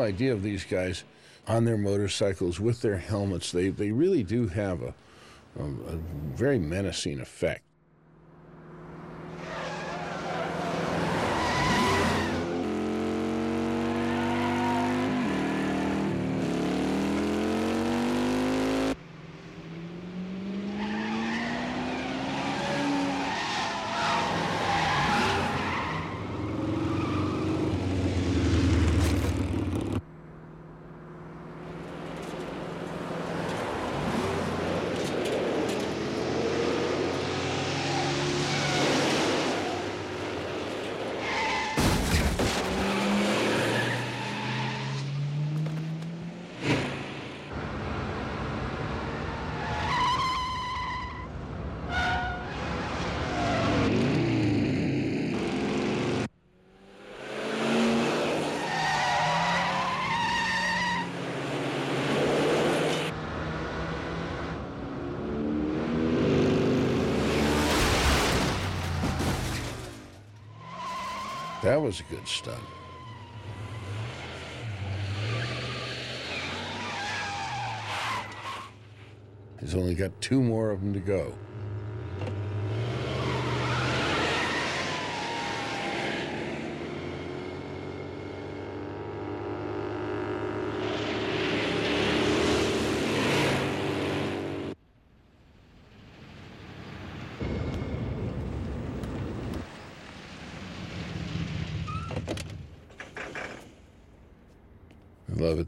idea of these guys on their motorcycles with their helmets, they, they really do have a, a, a very menacing effect. That was a good stunt. He's only got two more of them to go.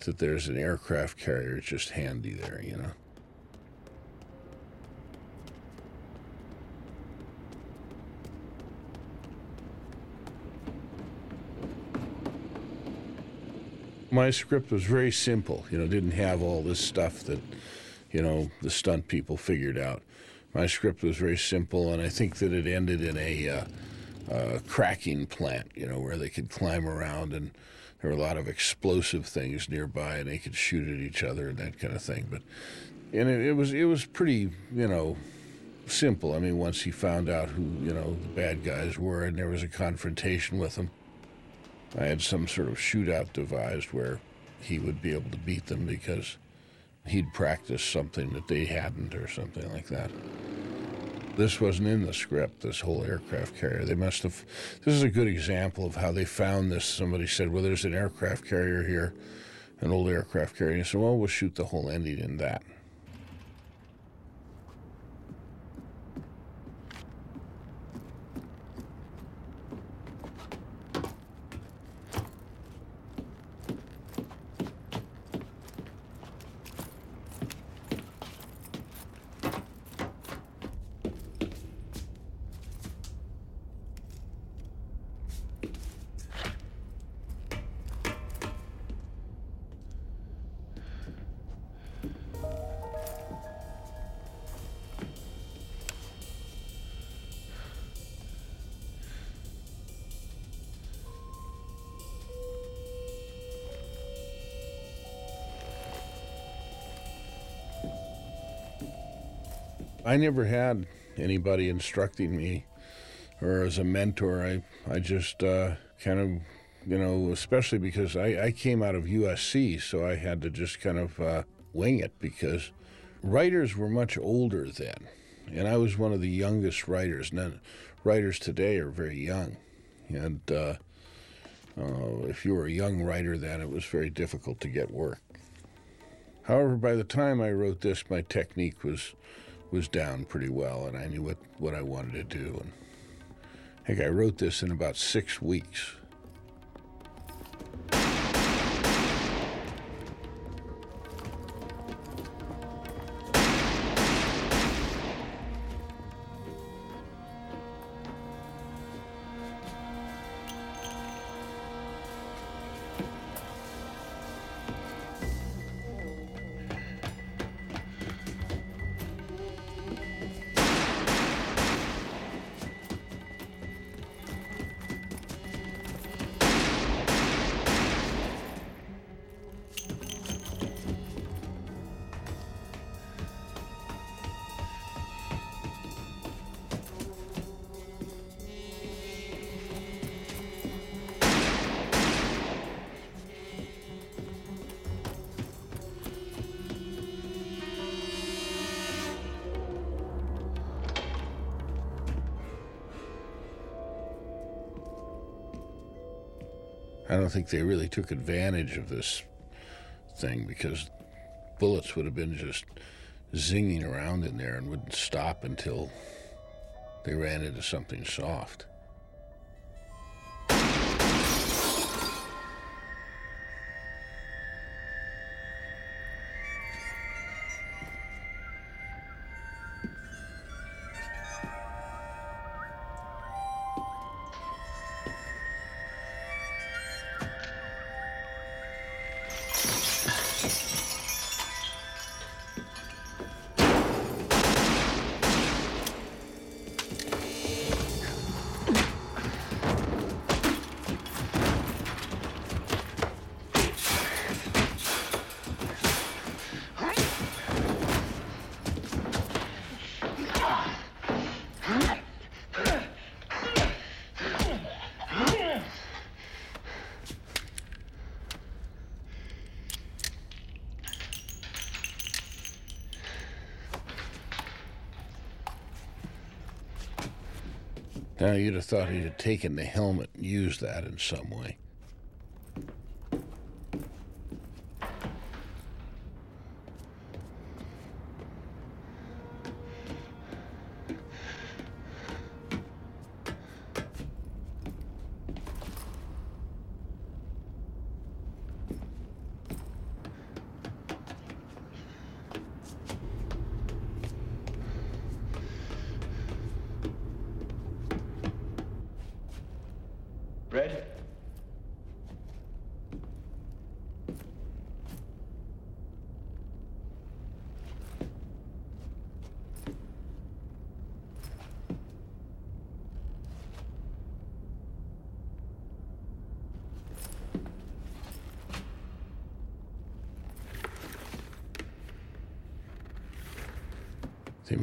That there's an aircraft carrier just handy there, you know. My script was very simple, you know, didn't have all this stuff that, you know, the stunt people figured out. My script was very simple, and I think that it ended in a uh, uh, cracking plant, you know, where they could climb around and there were a lot of explosive things nearby, and they could shoot at each other and that kind of thing. But and it, it was it was pretty, you know, simple. I mean, once he found out who you know the bad guys were, and there was a confrontation with them, I had some sort of shootout devised where he would be able to beat them because he'd practiced something that they hadn't, or something like that. This wasn't in the script, this whole aircraft carrier. They must have. This is a good example of how they found this. Somebody said, Well, there's an aircraft carrier here, an old aircraft carrier. And he said, Well, we'll shoot the whole ending in that. I never had anybody instructing me or as a mentor. I, I just uh, kind of, you know, especially because I, I came out of USC, so I had to just kind of uh, wing it because writers were much older then. And I was one of the youngest writers. None, writers today are very young. And uh, uh, if you were a young writer then, it was very difficult to get work. However, by the time I wrote this, my technique was was down pretty well, and I knew what, what I wanted to do. And heck, I wrote this in about six weeks. Think they really took advantage of this thing because bullets would have been just zinging around in there and wouldn't stop until they ran into something soft. Now, you'd have thought he'd have taken the helmet and used that in some way.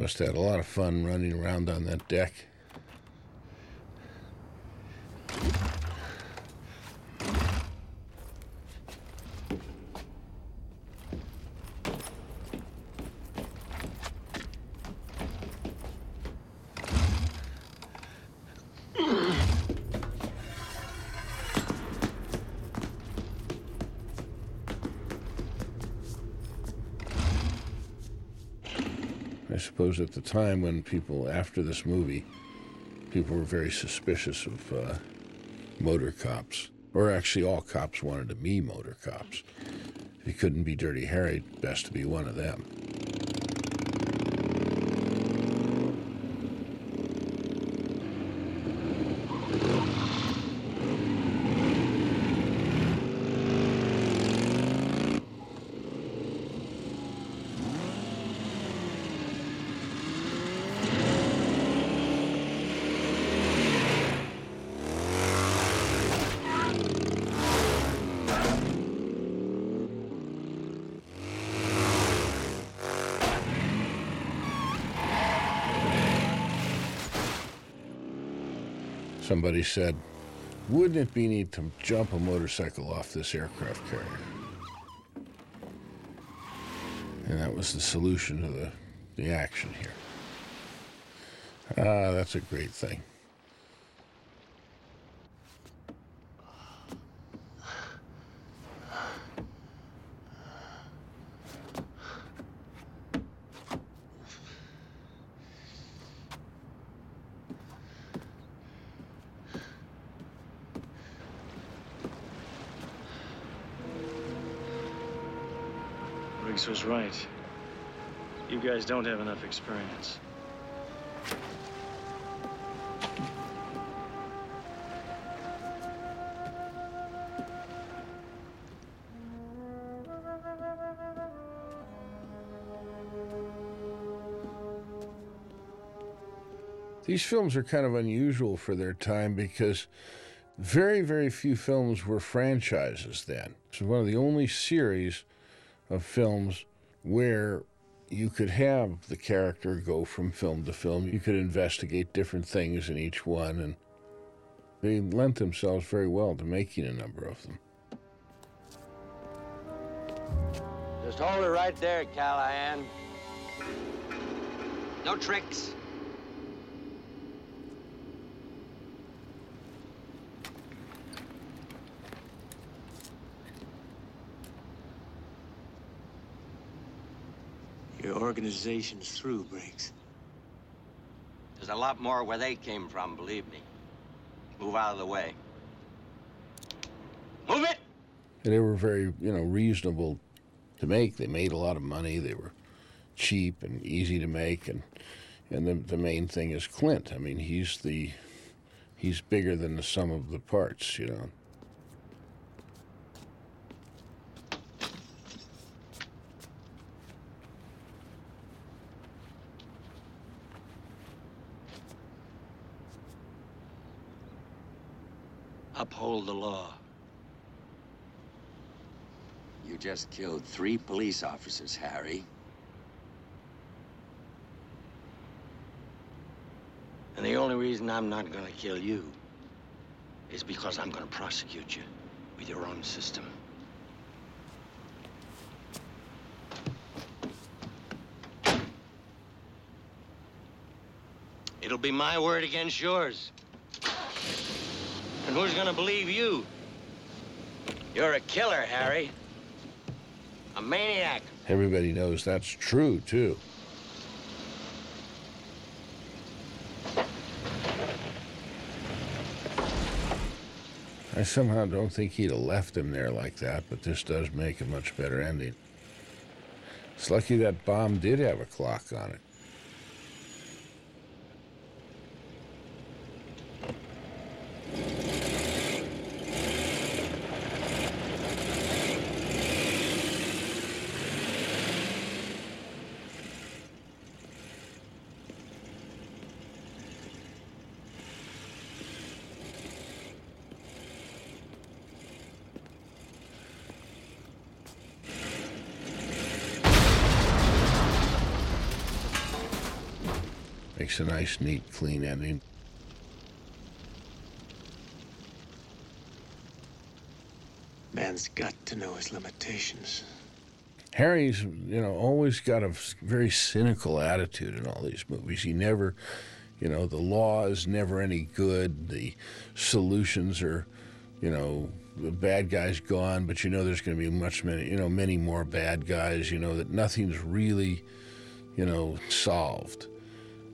Must have had a lot of fun running around on that deck. Suppose at the time when people, after this movie, people were very suspicious of uh, motor cops. Or actually, all cops wanted to be motor cops. If you couldn't be Dirty Harry, best to be one of them. Somebody said, wouldn't it be neat to jump a motorcycle off this aircraft carrier? And that was the solution to the, the action here. Ah, that's a great thing. Don't have enough experience. These films are kind of unusual for their time because very, very few films were franchises then. It's one of the only series of films where you could have the character go from film to film. You could investigate different things in each one, and they lent themselves very well to making a number of them. Just hold it right there, Callahan. No tricks. Your organization's through, Briggs. There's a lot more where they came from, believe me. Move out of the way. Move it! And they were very, you know, reasonable to make. They made a lot of money. They were cheap and easy to make, and and the the main thing is Clint. I mean, he's the he's bigger than the sum of the parts, you know. Uphold the law. You just killed three police officers, Harry. And the only reason I'm not gonna kill you is because I'm gonna prosecute you with your own system. It'll be my word against yours. And who's gonna believe you? You're a killer, Harry. A maniac. Everybody knows that's true too. I somehow don't think he'd have left him there like that, but this does make a much better ending. It's lucky that bomb did have a clock on it. Makes a nice, neat, clean ending. Man's got to know his limitations. Harry's, you know, always got a very cynical attitude in all these movies. He never, you know, the law is never any good. The solutions are, you know, the bad guy's gone, but you know there's going to be much many, you know, many more bad guys. You know that nothing's really, you know, solved,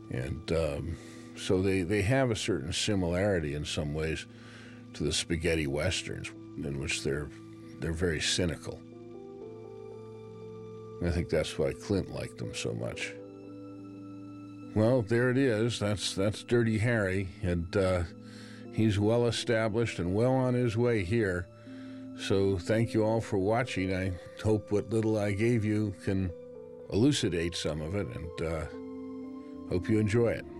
and um, so they they have a certain similarity in some ways to the spaghetti westerns, in which they're they're very cynical. I think that's why Clint liked them so much. Well, there it is. That's that's Dirty Harry, and uh, he's well established and well on his way here. So thank you all for watching. I hope what little I gave you can elucidate some of it, and uh, hope you enjoy it.